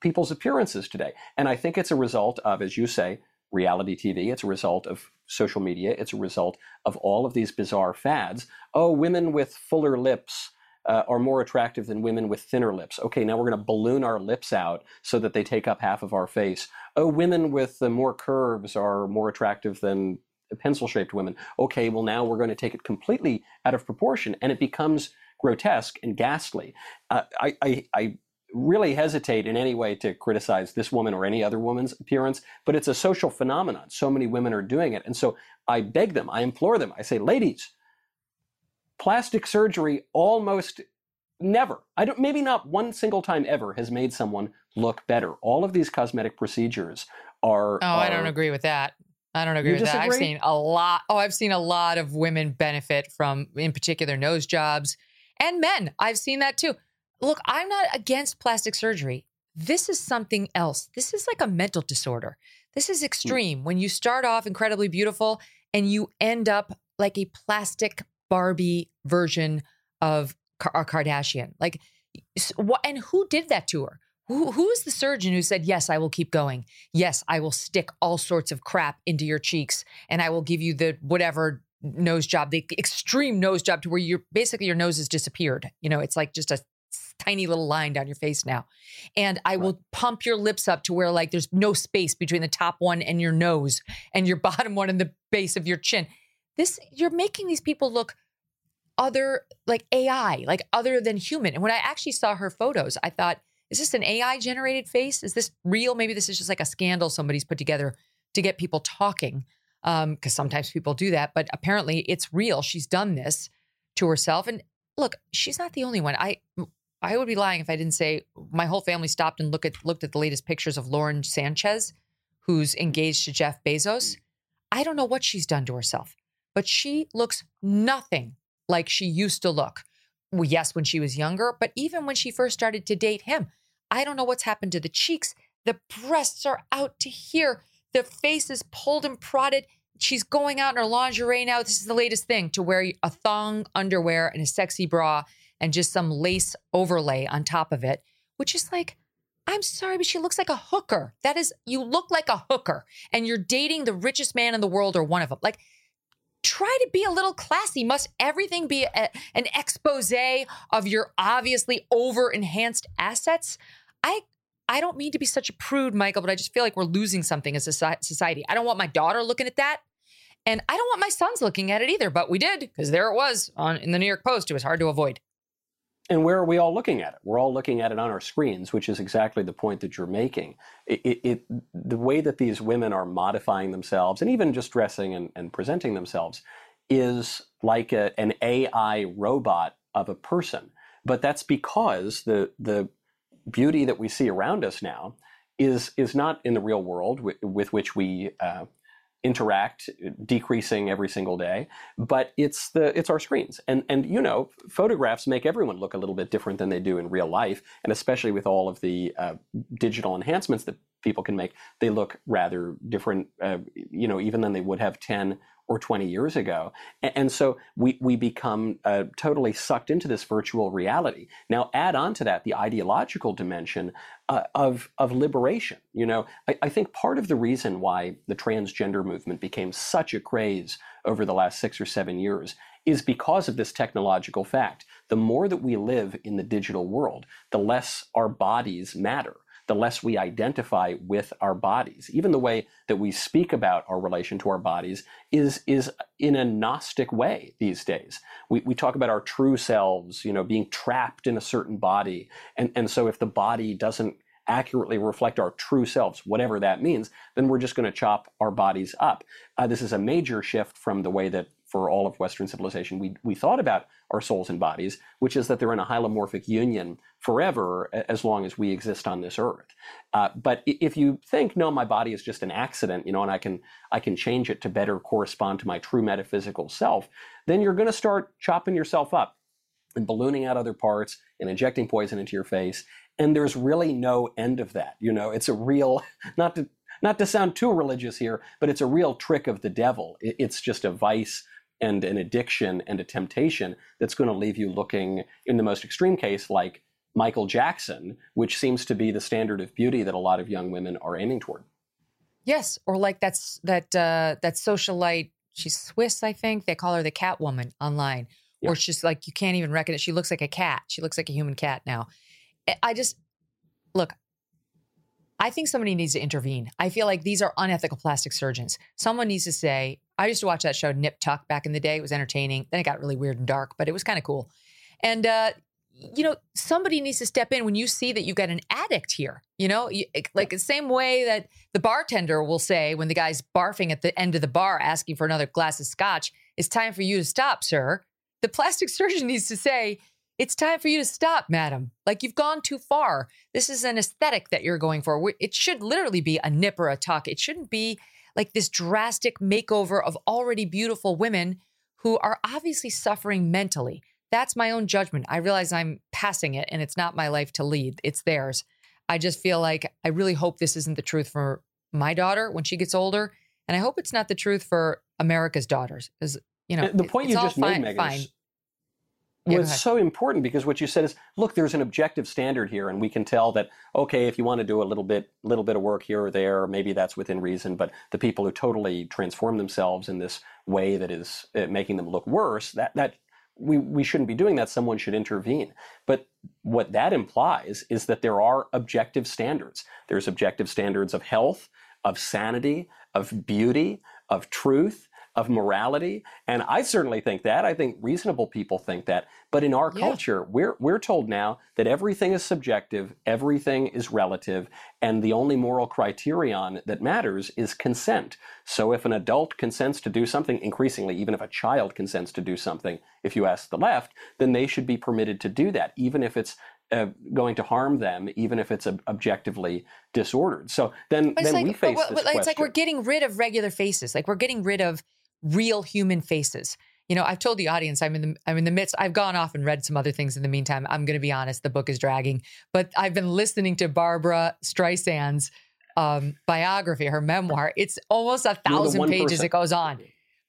people's appearances today. And I think it's a result of, as you say, reality TV. It's a result of social media. It's a result of all of these bizarre fads. Oh, women with fuller lips uh, are more attractive than women with thinner lips. Okay, now we're going to balloon our lips out so that they take up half of our face. Oh, women with uh, more curves are more attractive than pencil shaped women. Okay, well, now we're going to take it completely out of proportion and it becomes grotesque and ghastly. Uh, I, I, I really hesitate in any way to criticize this woman or any other woman's appearance, but it's a social phenomenon. So many women are doing it. And so I beg them, I implore them, I say, ladies, plastic surgery almost never, I don't, maybe not one single time ever has made someone look better. All of these cosmetic procedures are. Oh, are, I don't agree with that. I don't agree with that. I've seen a lot. Oh, I've seen a lot of women benefit from, in particular, nose jobs and men. I've seen that too. Look, I'm not against plastic surgery. This is something else. This is like a mental disorder. This Hmm. is extreme. When you start off incredibly beautiful and you end up like a plastic Barbie version of a uh, Kardashian. Like, what? And who did that to her? Who, who is the surgeon who said, Yes, I will keep going. Yes, I will stick all sorts of crap into your cheeks and I will give you the whatever nose job, the extreme nose job to where you're basically your nose has disappeared. You know, it's like just a tiny little line down your face now. And I will pump your lips up to where like there's no space between the top one and your nose and your *laughs* bottom one and the base of your chin. This, you're making these people look other like AI, like other than human. And when I actually saw her photos, I thought, is this an AI generated face? Is this real? Maybe this is just like a scandal somebody's put together to get people talking. Um, because sometimes people do that, but apparently it's real. She's done this to herself. And look, she's not the only one. I I would be lying if I didn't say my whole family stopped and look at looked at the latest pictures of Lauren Sanchez, who's engaged to Jeff Bezos. I don't know what she's done to herself, but she looks nothing like she used to look. Well, yes, when she was younger, but even when she first started to date him, I don't know what's happened to the cheeks. The breasts are out to here. The face is pulled and prodded. She's going out in her lingerie now. This is the latest thing to wear a thong underwear and a sexy bra and just some lace overlay on top of it, which is like, I'm sorry, but she looks like a hooker. That is, you look like a hooker and you're dating the richest man in the world or one of them. Like, try to be a little classy. Must everything be a, an expose of your obviously over enhanced assets? I I don't mean to be such a prude, Michael, but I just feel like we're losing something as a society. I don't want my daughter looking at that. And I don't want my sons looking at it either, but we did because there it was on in the New York Post. It was hard to avoid. And where are we all looking at it? We're all looking at it on our screens, which is exactly the point that you're making. It, it, it the way that these women are modifying themselves and even just dressing and, and presenting themselves is like a, an AI robot of a person. But that's because the the beauty that we see around us now is is not in the real world with, with which we uh, interact decreasing every single day but it's the it's our screens. And and you know photographs make everyone look a little bit different than they do in real life and especially with all of the uh, digital enhancements that people can make they look rather different uh, you know even than they would have 10 or 20 years ago. And, so we, we become uh, totally sucked into this virtual reality. Now, add on to that the ideological dimension uh, of, of liberation. You know, I, I think part of the reason why the transgender movement became such a craze over the last six or seven years is because of this technological fact. The more that we live in the digital world, the less our bodies matter the less we identify with our bodies. Even the way that we speak about our relation to our bodies is, is in a Gnostic way these days. We, we talk about our true selves, you know, being trapped in a certain body. And, and so if the body doesn't accurately reflect our true selves, whatever that means, then we're just going to chop our bodies up. Uh, this is a major shift from the way that for all of Western civilization, we, we thought about our souls and bodies, which is that they're in a hylomorphic union forever as long as we exist on this earth. Uh, but if you think, no, my body is just an accident, you know, and I can I can change it to better correspond to my true metaphysical self, then you're going to start chopping yourself up and ballooning out other parts and injecting poison into your face. And there's really no end of that. You know, it's a real *laughs* not to not to sound too religious here, but it's a real trick of the devil. It's just a vice and an addiction and a temptation that's going to leave you looking, in the most extreme case, like Michael Jackson, which seems to be the standard of beauty that a lot of young women are aiming toward. Yes, or like that's that uh, that socialite. She's Swiss, I think. They call her the Cat Woman online, yeah. or she's just like you can't even recognize. She looks like a cat. She looks like a human cat now. I just look. I think somebody needs to intervene. I feel like these are unethical plastic surgeons. Someone needs to say, I used to watch that show Nip Tuck back in the day. It was entertaining. Then it got really weird and dark, but it was kind of cool. And uh, you know, somebody needs to step in when you see that you've got an addict here. You know, you, like the same way that the bartender will say when the guy's barfing at the end of the bar asking for another glass of scotch, "It's time for you to stop, sir." The plastic *laughs* surgeon needs to say, "It's time for you to stop, madam. Like you've gone too far. This is an aesthetic that you're going for. It should literally be a nip or a tuck. It shouldn't be." Like this drastic makeover of already beautiful women who are obviously suffering mentally. That's my own judgment. I realize I'm passing it and it's not my life to lead, it's theirs. I just feel like I really hope this isn't the truth for my daughter when she gets older. And I hope it's not the truth for America's daughters. Because, you know, the point you just fine, made, Megyn, fine. Well, it's so important because what you said is, look, there's an objective standard here, and we can tell that okay, if you want to do a little bit, little bit of work here or there, maybe that's within reason. But the people who totally transform themselves in this way that is uh, making them look worse, that that we we shouldn't be doing that. Someone should intervene. But what that implies is that there are objective standards. There's objective standards of health, of sanity, of beauty, of truth of morality. And I certainly think that. I think reasonable people think that. But in our yeah. culture, we're, we're told now that everything is subjective, everything is relative, and the only moral criterion that matters is consent. So if an adult consents to do something, increasingly, even if a child consents to do something, if you ask the left, then they should be permitted to do that, even if it's uh, going to harm them, even if it's objectively disordered. So then, then like, we face but, but, this It's like we're getting rid of regular faces. Like we're getting rid of real human faces. You know, I've told the audience I'm in the I'm in the midst. I've gone off and read some other things in the meantime. I'm going to be honest, the book is dragging, but I've been listening to Barbra Streisand's um, biography, her memoir. It's almost a thousand pages. It goes on.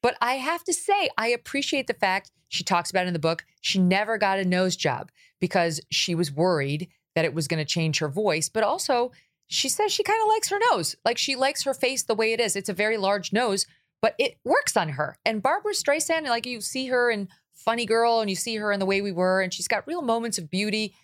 But I have to say, I appreciate the fact she talks about in the book. She never got a nose job because she was worried that it was going to change her voice. But also, she says she kind of likes her nose. Like she likes her face the way it is. It's a very large nose, but it works on her. And Barbra Streisand, like you see her in Funny Girl and you see her in The Way We Were, and she's got real moments of beauty.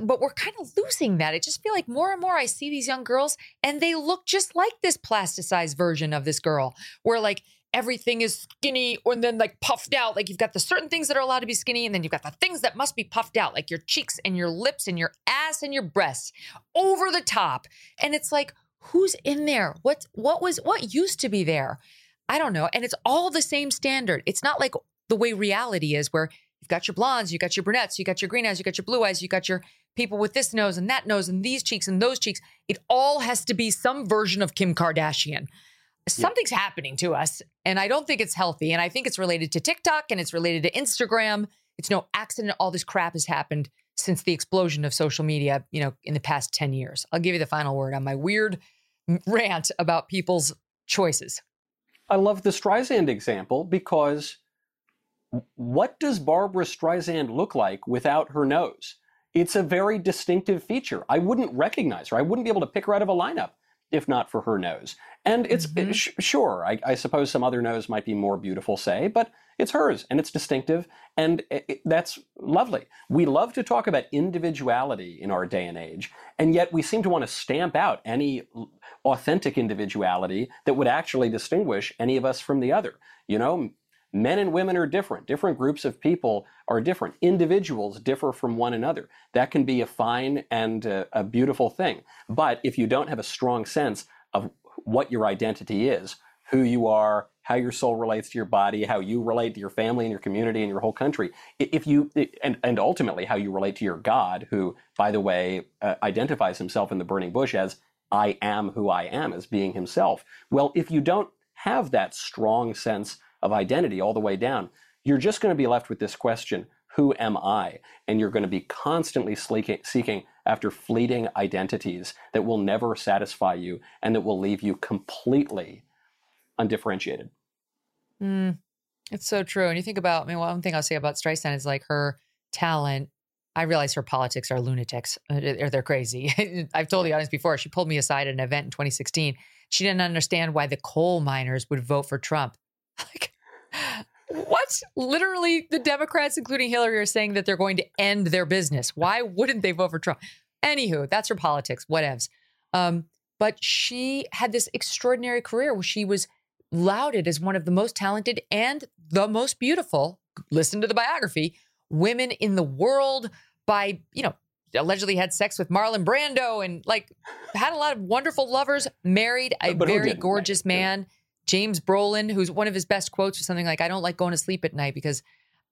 but we're kind of losing that. I just feel like more and more I see these young girls and they look just like this plasticized version of this girl, where like everything is skinny and then like puffed out. Like you've got the certain things that are allowed to be skinny, and then you've got the things that must be puffed out, like your cheeks and your lips and your ass and your breasts over the top. And it's like, who's in there? What what was what used to be there? I don't know. And it's all the same standard. It's not like the way reality is, where you've got your blondes, you got your brunettes, you got your green eyes, you got your blue eyes, you got your people with this nose and that nose and these cheeks and those cheeks. It all has to be some version of Kim Kardashian. Something's happening to us, and I don't think it's healthy. And I think it's related to TikTok and it's related to Instagram. It's no accident all this crap has happened since the explosion of social media, you know, in the past 10 years. I'll give you the final word on my weird rant about people's choices. I love the Streisand example because what does Barbra Streisand look like without her nose? It's a very distinctive feature. I wouldn't recognize her. I wouldn't be able to pick her out of a lineup if not for her nose. And it's mm-hmm. sh- sure, I, I, suppose some other nose might be more beautiful, say, but it's hers and it's distinctive, and it, it, that's lovely. We love to talk about individuality in our day and age, and yet we seem to want to stamp out any authentic individuality that would actually distinguish any of us from the other. You know, Men and women are different. Different groups of people are different. Individuals differ from one another. That can be a fine and a, a beautiful thing. But if you don't have a strong sense of what your identity is, who you are, how your soul relates to your body, how you relate to your family and your community and your whole country. If you and and ultimately how you relate to your God, who, by the way, uh, identifies himself in the burning bush as "I am who I am," as being himself. Well, if you don't have that strong sense of identity all the way down, you're just going to be left with this question who am I? And you're going to be constantly seeking after fleeting identities that will never satisfy you and that will leave you completely undifferentiated. Mm, it's so true. And you think about, I mean, one thing I'll say about Streisand is like her talent. I realize her politics are lunatics or uh, they're crazy. *laughs* I've told the audience before, she pulled me aside at an event in 2016. She didn't understand why the coal miners would vote for Trump. Like, what? Literally, the Democrats, including Hillary, are saying that they're going to end their business. Why wouldn't they vote for Trump? Anywho, that's her politics, whatevs. Um, but she had this extraordinary career where she was lauded as one of the most talented and the most beautiful, listen to the biography, women in the world by, you know, allegedly had sex with Marlon Brando and like had a lot of wonderful lovers, married a very gorgeous man. James Brolin, who's one of his best quotes was something like, I don't like going to sleep at night because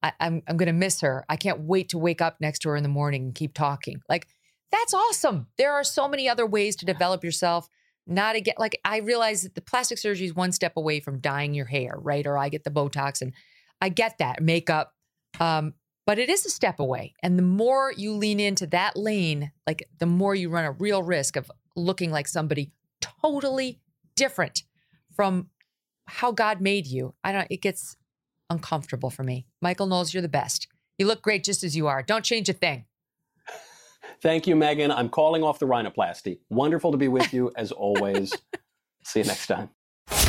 I, I'm, I'm going to miss her. I can't wait to wake up next to her in the morning and keep talking. Like, that's awesome. There are so many other ways to develop yourself. Not again, like I realize that the plastic surgery is one step away from dyeing your hair, right? Or I get the Botox and I get that makeup. Um, but it is a step away. And the more you lean into that lane, like the more you run a real risk of looking like somebody totally different from how God made you. I don't, it gets uncomfortable for me. Michael Knowles, you're the best. You look great just as you are. Don't change a thing. *laughs* Thank you, Megyn. I'm calling off the rhinoplasty. Wonderful to be with you as always. *laughs* See you next time.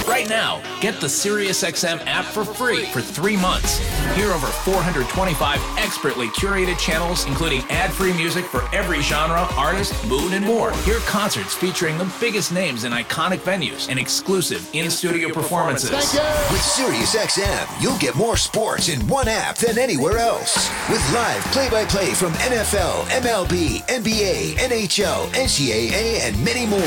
Right now, get the SiriusXM app for free for three months. Hear over 425 expertly curated channels, including ad free music for every genre, artist, mood, and more. Hear concerts featuring the biggest names in iconic venues and exclusive in studio performances. With SiriusXM, you'll get more sports in one app than anywhere else. With live play by play from NFL, MLB, NBA, NHL, NCAA, and many more.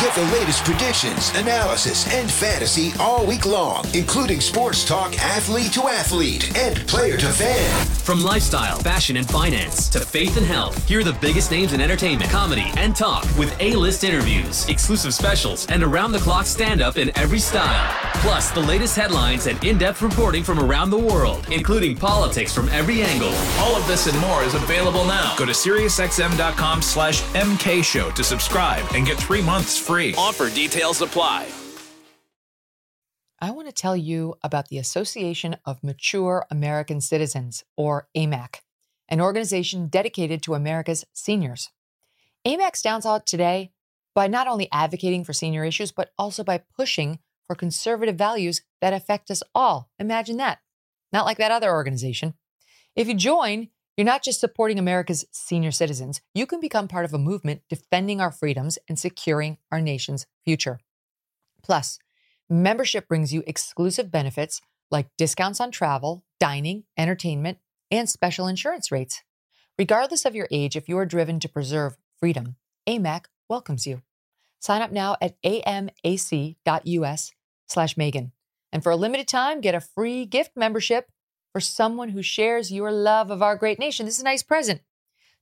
Get the latest predictions, analysis, and fantasy all week long, including sports talk athlete to athlete and player to fan. From lifestyle, fashion, and finance to faith and health, hear the biggest names in entertainment, comedy, and talk with A-list interviews, exclusive specials, and around-the-clock stand-up in every style. Plus, the latest headlines and in-depth reporting from around the world, including politics from every angle. All of this and more is available now. Go to SiriusXM.com slash MKShow to subscribe and get three months free. Offer details apply. I want to tell you about the Association of Mature American Citizens, or AMAC, an organization dedicated to America's seniors. AMAC stands out today by not only advocating for senior issues, but also by pushing for conservative values that affect us all. Imagine that. Not like that other organization. If you join, You're not just supporting America's senior citizens, you can become part of a movement defending our freedoms and securing our nation's future. Plus, membership brings you exclusive benefits like discounts on travel, dining, entertainment, and special insurance rates. Regardless of your age, if you are driven to preserve freedom, AMAC welcomes you. Sign up now at amac.us slash Megyn. And for a limited time, get a free gift membership for someone who shares your love of our great nation. This is a nice present.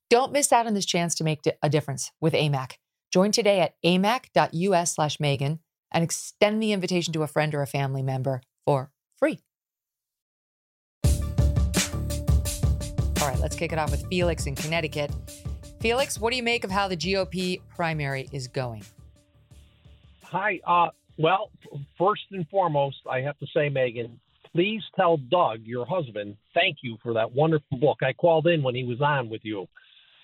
Don't miss out on this chance to make a difference with AMAC. Join today at amac.us slash Megyn and extend the invitation to a friend or a family member for free. All right, let's kick it off with Felix in Connecticut. Felix, what do you make of how the GOP primary is going? Hi. Uh, well, first and foremost, I have to say, Megyn, please tell Doug, your husband, thank you for that wonderful book. I called in when he was on with you,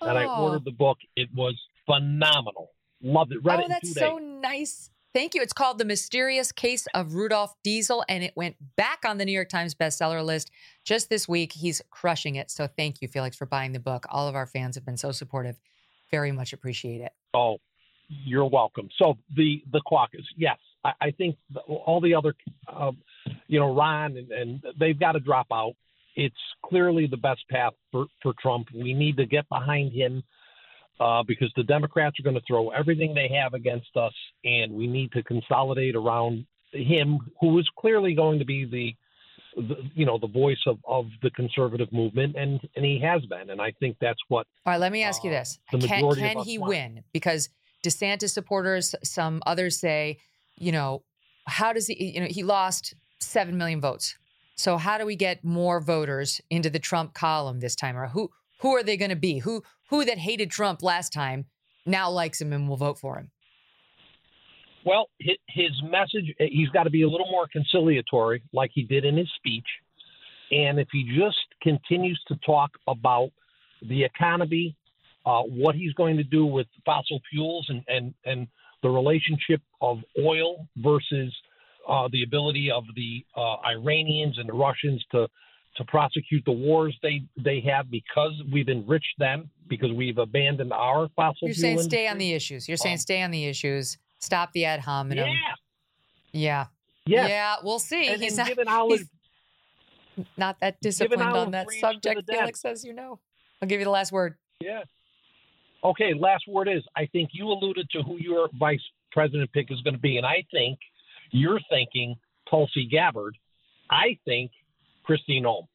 and I Oh. ordered the book. It was phenomenal. Loved it. Read oh, it that's so nice. Thank you. It's called The Mysterious Case of Rudolf Diesel, and it went back on the New York Times bestseller list just this week. He's crushing it. So thank you, Felix, for buying the book. All of our fans have been so supportive. Very much appreciate it. Oh, you're welcome. So the the caucus, yes, I, I think all the other, uh, you know, Ron and, and they've got to drop out. It's clearly the best path for for Trump. We need to get behind him uh, because the Democrats are going to throw everything they have against us, and we need to consolidate around him, who is clearly going to be the the, you know the voice of, of the conservative movement and and he has been and i think that's what All right, let me ask you this: Can, can he want. win? Because DeSantis supporters, some others say, you know, how does he? You know, he lost seven million votes. So how do we get more voters into the Trump column this time? Or who who are they going to be? Who who that hated Trump last time now likes him and will vote for him? Well, his, message, eh, he's got to be a little more conciliatory, like he did in his speech. And if he just continues to talk about the economy, uh, what he's going to do with fossil fuels and, and, and the relationship of oil versus uh, the ability of the uh, Iranians and the Russians to to prosecute the wars they they have because we've enriched them because we've abandoned our fossil You're saying industry. stay on the issues. You're saying stay on the issues. Stop the ad hominem. Yeah. Yeah. Yes. Yeah. We'll see. And he's not, olive- he's not that disciplined on that subject. Felix, as you know. I'll give you the last word. Yeah. Okay, last word is I think you alluded to who your vice president pick is going to be, and I think you're thinking Tulsi Gabbard. I think Christine Noem.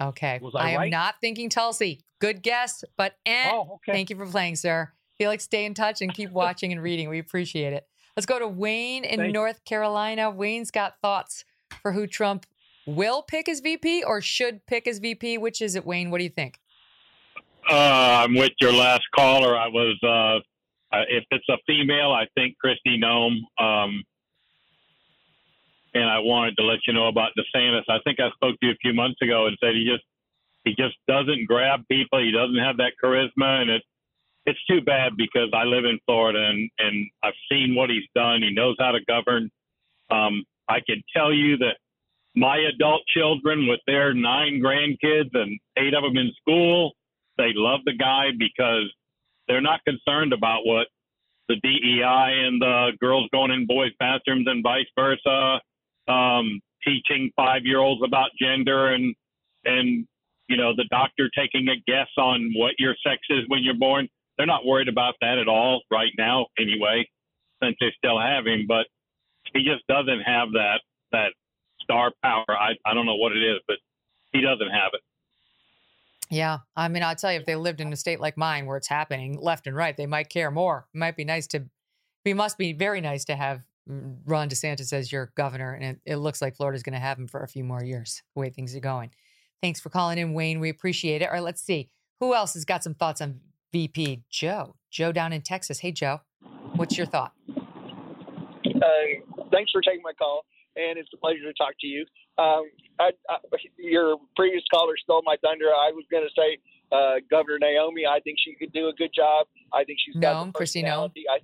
Okay. Was I am right? not thinking Tulsi. Good guess, but eh. Oh, okay. Thank you for playing, sir. Felix, stay in touch and keep *laughs* watching and reading. We appreciate it. Let's go to Wayne in Thank you. North Carolina. Wayne's got thoughts for who Trump will pick as VP or should pick as VP. Which is it, Wayne? What do you think? Uh, I'm with your last caller. I was, uh, uh, if it's a female, I think Kristi Noem. Um, and I wanted to let you know about DeSantis. I think I spoke to you a few months ago and said he just he just doesn't grab people. He doesn't have that charisma, and it's it's too bad because I live in Florida and and I've seen what he's done. He knows how to govern. Um, I can tell you that my adult children, with their nine grandkids and eight of them in school, they love the guy because they're not concerned about what the DEI and the girls going in boys' bathrooms and vice versa, um, teaching five year olds about gender and and you know the doctor taking a guess on what your sex is when you're born. They're not worried about that at all right now, anyway, since they still have him. But he just doesn't have that that star power. I I don't know what it is, but he doesn't have it. Yeah. I mean, I'll tell you, if they lived in a state like mine where it's happening left and right, they might care more. It might be nice to, it must be very nice to have Ron DeSantis as your governor. And it, it looks like Florida's going to have him for a few more years, the way things are going. Thanks for calling in, Wayne. We appreciate it. All right, let's see. Who else has got some thoughts on VP? Joe. Joe down in Texas. Hey, Joe. What's your thought? Uh, thanks for taking my call, and it's a pleasure to talk to you. Um, I, I, your previous caller stole my thunder. I was going to say uh, Governor Naomi. I think she could do a good job. I think she's got Noem, the Kristi Noem. personality. I,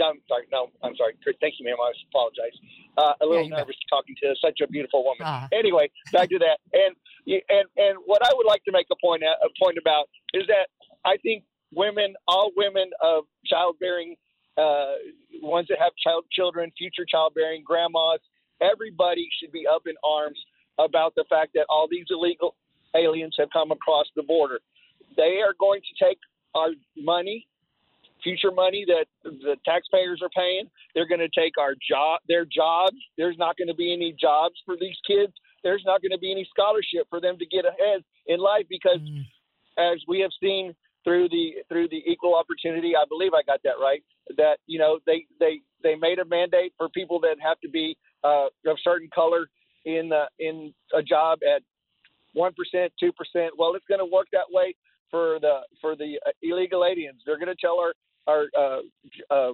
I'm sorry. No, I'm sorry. Thank you, ma'am. I apologize. Uh, a little bet. nervous talking to such a beautiful woman. Ah. Anyway, back to that. And and and what I would like to make a point a point about is that I think women, all women of childbearing, uh, ones that have child children, future childbearing, grandmas, everybody should be up in arms about the fact that all these illegal aliens have come across the border. They are going to take our money, future money that the taxpayers are paying. They're going to take our job, their jobs. There's not going to be any jobs for these kids. There's not going to be any scholarship for them to get ahead in life because, mm. as we have seen through the through the equal opportunity, I believe I got that right. That you know they they they made a mandate for people that have to be uh, of certain color in uh, in a job at one percent, two percent. Well, it's going to work that way for the for the uh, illegal aliens. They're going to tell our our uh, uh,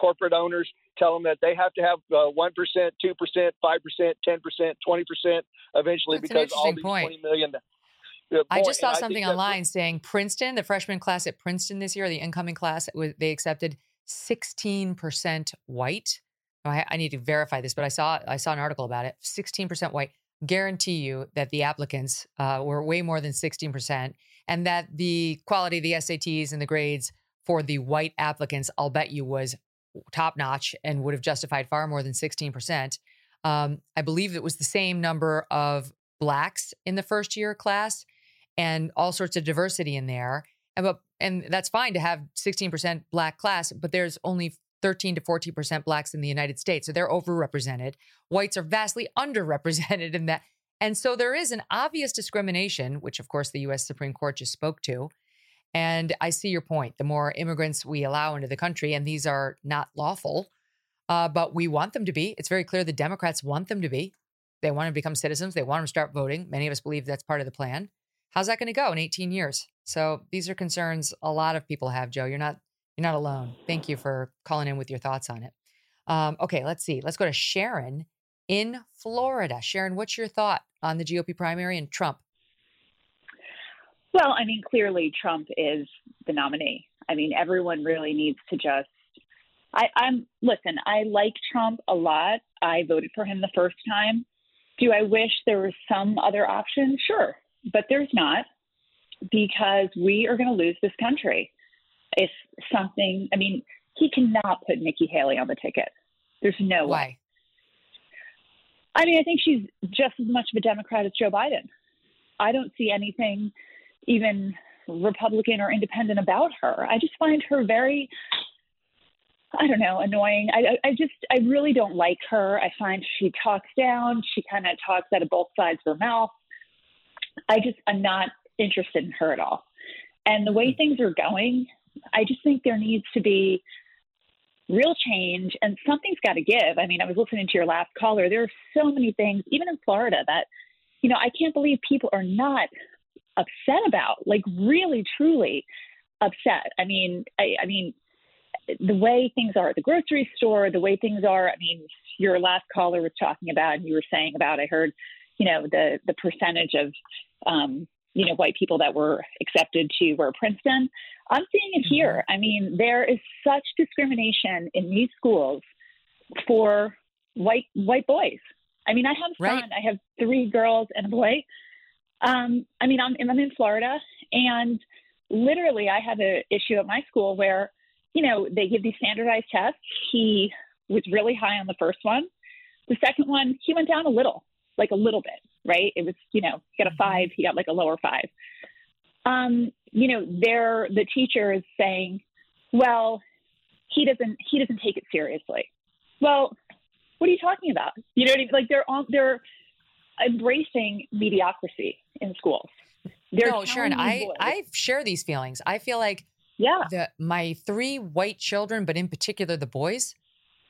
corporate owners tell them that they have to have uh, one two percent, five percent, ten percent, twenty percent eventually That's because all these point. twenty million. I just saw something online saying Princeton, the freshman class at Princeton this year, the incoming class, they accepted 16% white. I, I need to verify this, but I saw I saw an article about it. 16% white. Guarantee you that the applicants uh, were way more than 16%, and that the quality of the SATs and the grades for the white applicants, I'll bet you, was top notch and would have justified far more than 16%. Um, I believe it was the same number of blacks in the first year class and all sorts of diversity in there. And, but, and that's fine to have 16% black class, but there's only 13 to 14% blacks in the United States. So they're overrepresented. Whites are vastly *laughs* underrepresented in that. And so there is an obvious discrimination, which of course the US Supreme Court just spoke to. And I see your point. The more immigrants we allow into the country, and these are not lawful, uh, but we want them to be. It's very clear the Democrats want them to be. They want them to become citizens. They want them to start voting. Many of us believe that's part of the plan. How's that going to go in 18 years? So these are concerns a lot of people have, Joe. You're not you're not alone. Thank you for calling in with your thoughts on it. Um, okay, let's see. Let's go to Sharon in Florida. Sharon, what's your thought on the GOP primary and Trump? Well, I mean, clearly Trump is the nominee. I mean, everyone really needs to just. I, I'm listen. I like Trump a lot. I voted for him the first time. Do I wish there was some other option? Sure, but there's not because we are going to lose this country if something. I mean, he cannot put Nikki Haley on the ticket. There's no Why? way. I mean, I think she's just as much of a Democrat as Joe Biden. I don't see anything even Republican or independent about her. I just find her very, I don't know, annoying. I, I just, I really don't like her. I find she talks down. She kind of talks out of both sides of her mouth. I just, I'm not interested in her at all. And the way mm-hmm. things are going, I just think there needs to be real change and something's got to give. I mean, I was listening to your last caller. There are so many things, even in Florida, that, you know, I can't believe people are not upset about, like really, truly upset. I mean, I, I mean, the way things are at the grocery store, the way things are. I mean, your last caller was talking about, and you were saying about. I heard, you know, the the percentage of, um, you know, white people that were accepted to were Princeton. I'm seeing it mm-hmm. here. I mean, there is such discrimination in these schools for white white boys. I mean, I have a son. Right. I have three girls and a boy. Um, I mean, I'm, I'm in Florida, and literally, I have an issue at my school where, you know, they give these standardized tests. He was really high on the first one. The second one, he went down a little, like a little bit, right? It was, you know, he got a five, he got like a lower five. Um, you know, they're the teacher is saying, well, he doesn't he doesn't take it seriously. Well, what are you talking about? You know what I mean? Like they're all they're embracing mediocrity in schools. They're no, Sharon, I I share these feelings. I feel like yeah, the, my three white children, but in particular the boys,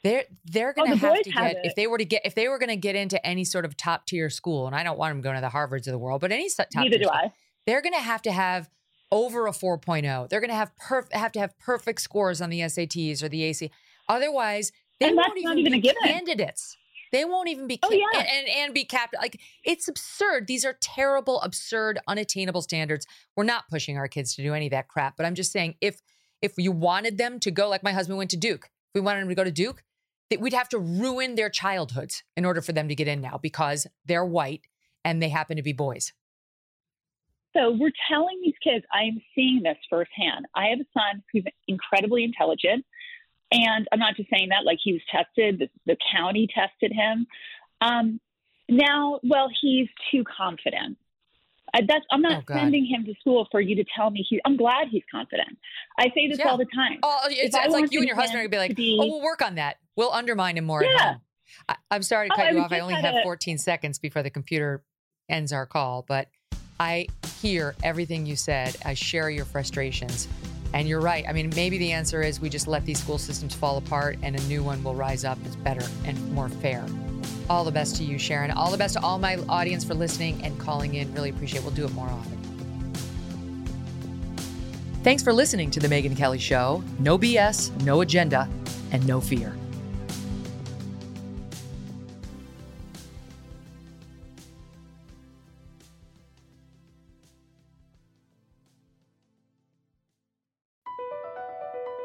they're they're oh, going to oh, have to get if they were to get if they were going to get into any sort of top tier school, and I don't want them going to the Harvards of the world, but any top Neither do school, I. They're going to have to have over a 4.0. They're going to have perf- have to have perfect scores on the SATs or the AC. Otherwise, they and won't even, even be candidates. They won't even be oh, yeah. and, and, and be capped. Like it's absurd. These are terrible, absurd, unattainable standards. We're not pushing our kids to do any of that crap. But I'm just saying, if if you wanted them to go, like my husband went to Duke, if we wanted them to go to Duke, that we'd have to ruin their childhoods in order for them to get in now because they're white and they happen to be boys? So we're telling these kids, I am seeing this firsthand. I have a son who's incredibly intelligent. And I'm not just saying that, like he was tested, the, the county tested him. Um, now, well, he's too confident. I, that's, I'm not Oh, sending him to school for you to tell me he. I'm glad he's confident. I say this Yeah. all the time. Oh, it's, it's like you and your husband would be like, be- oh, we'll work on that. We'll undermine him more at Yeah. home. I, I'm sorry to Oh, cut I you was off. I only have a- 14 seconds before the computer ends our call, but I hear everything you said. I share your frustrations. And you're right. I mean, maybe the answer is we just let these school systems fall apart and a new one will rise up that's better and more fair. All the best to you, Sharon. All the best to all my audience for listening and calling in. Really appreciate it. We'll do it more often. Thanks for listening to The Megyn Kelly Show. No BS, no agenda, and no fear.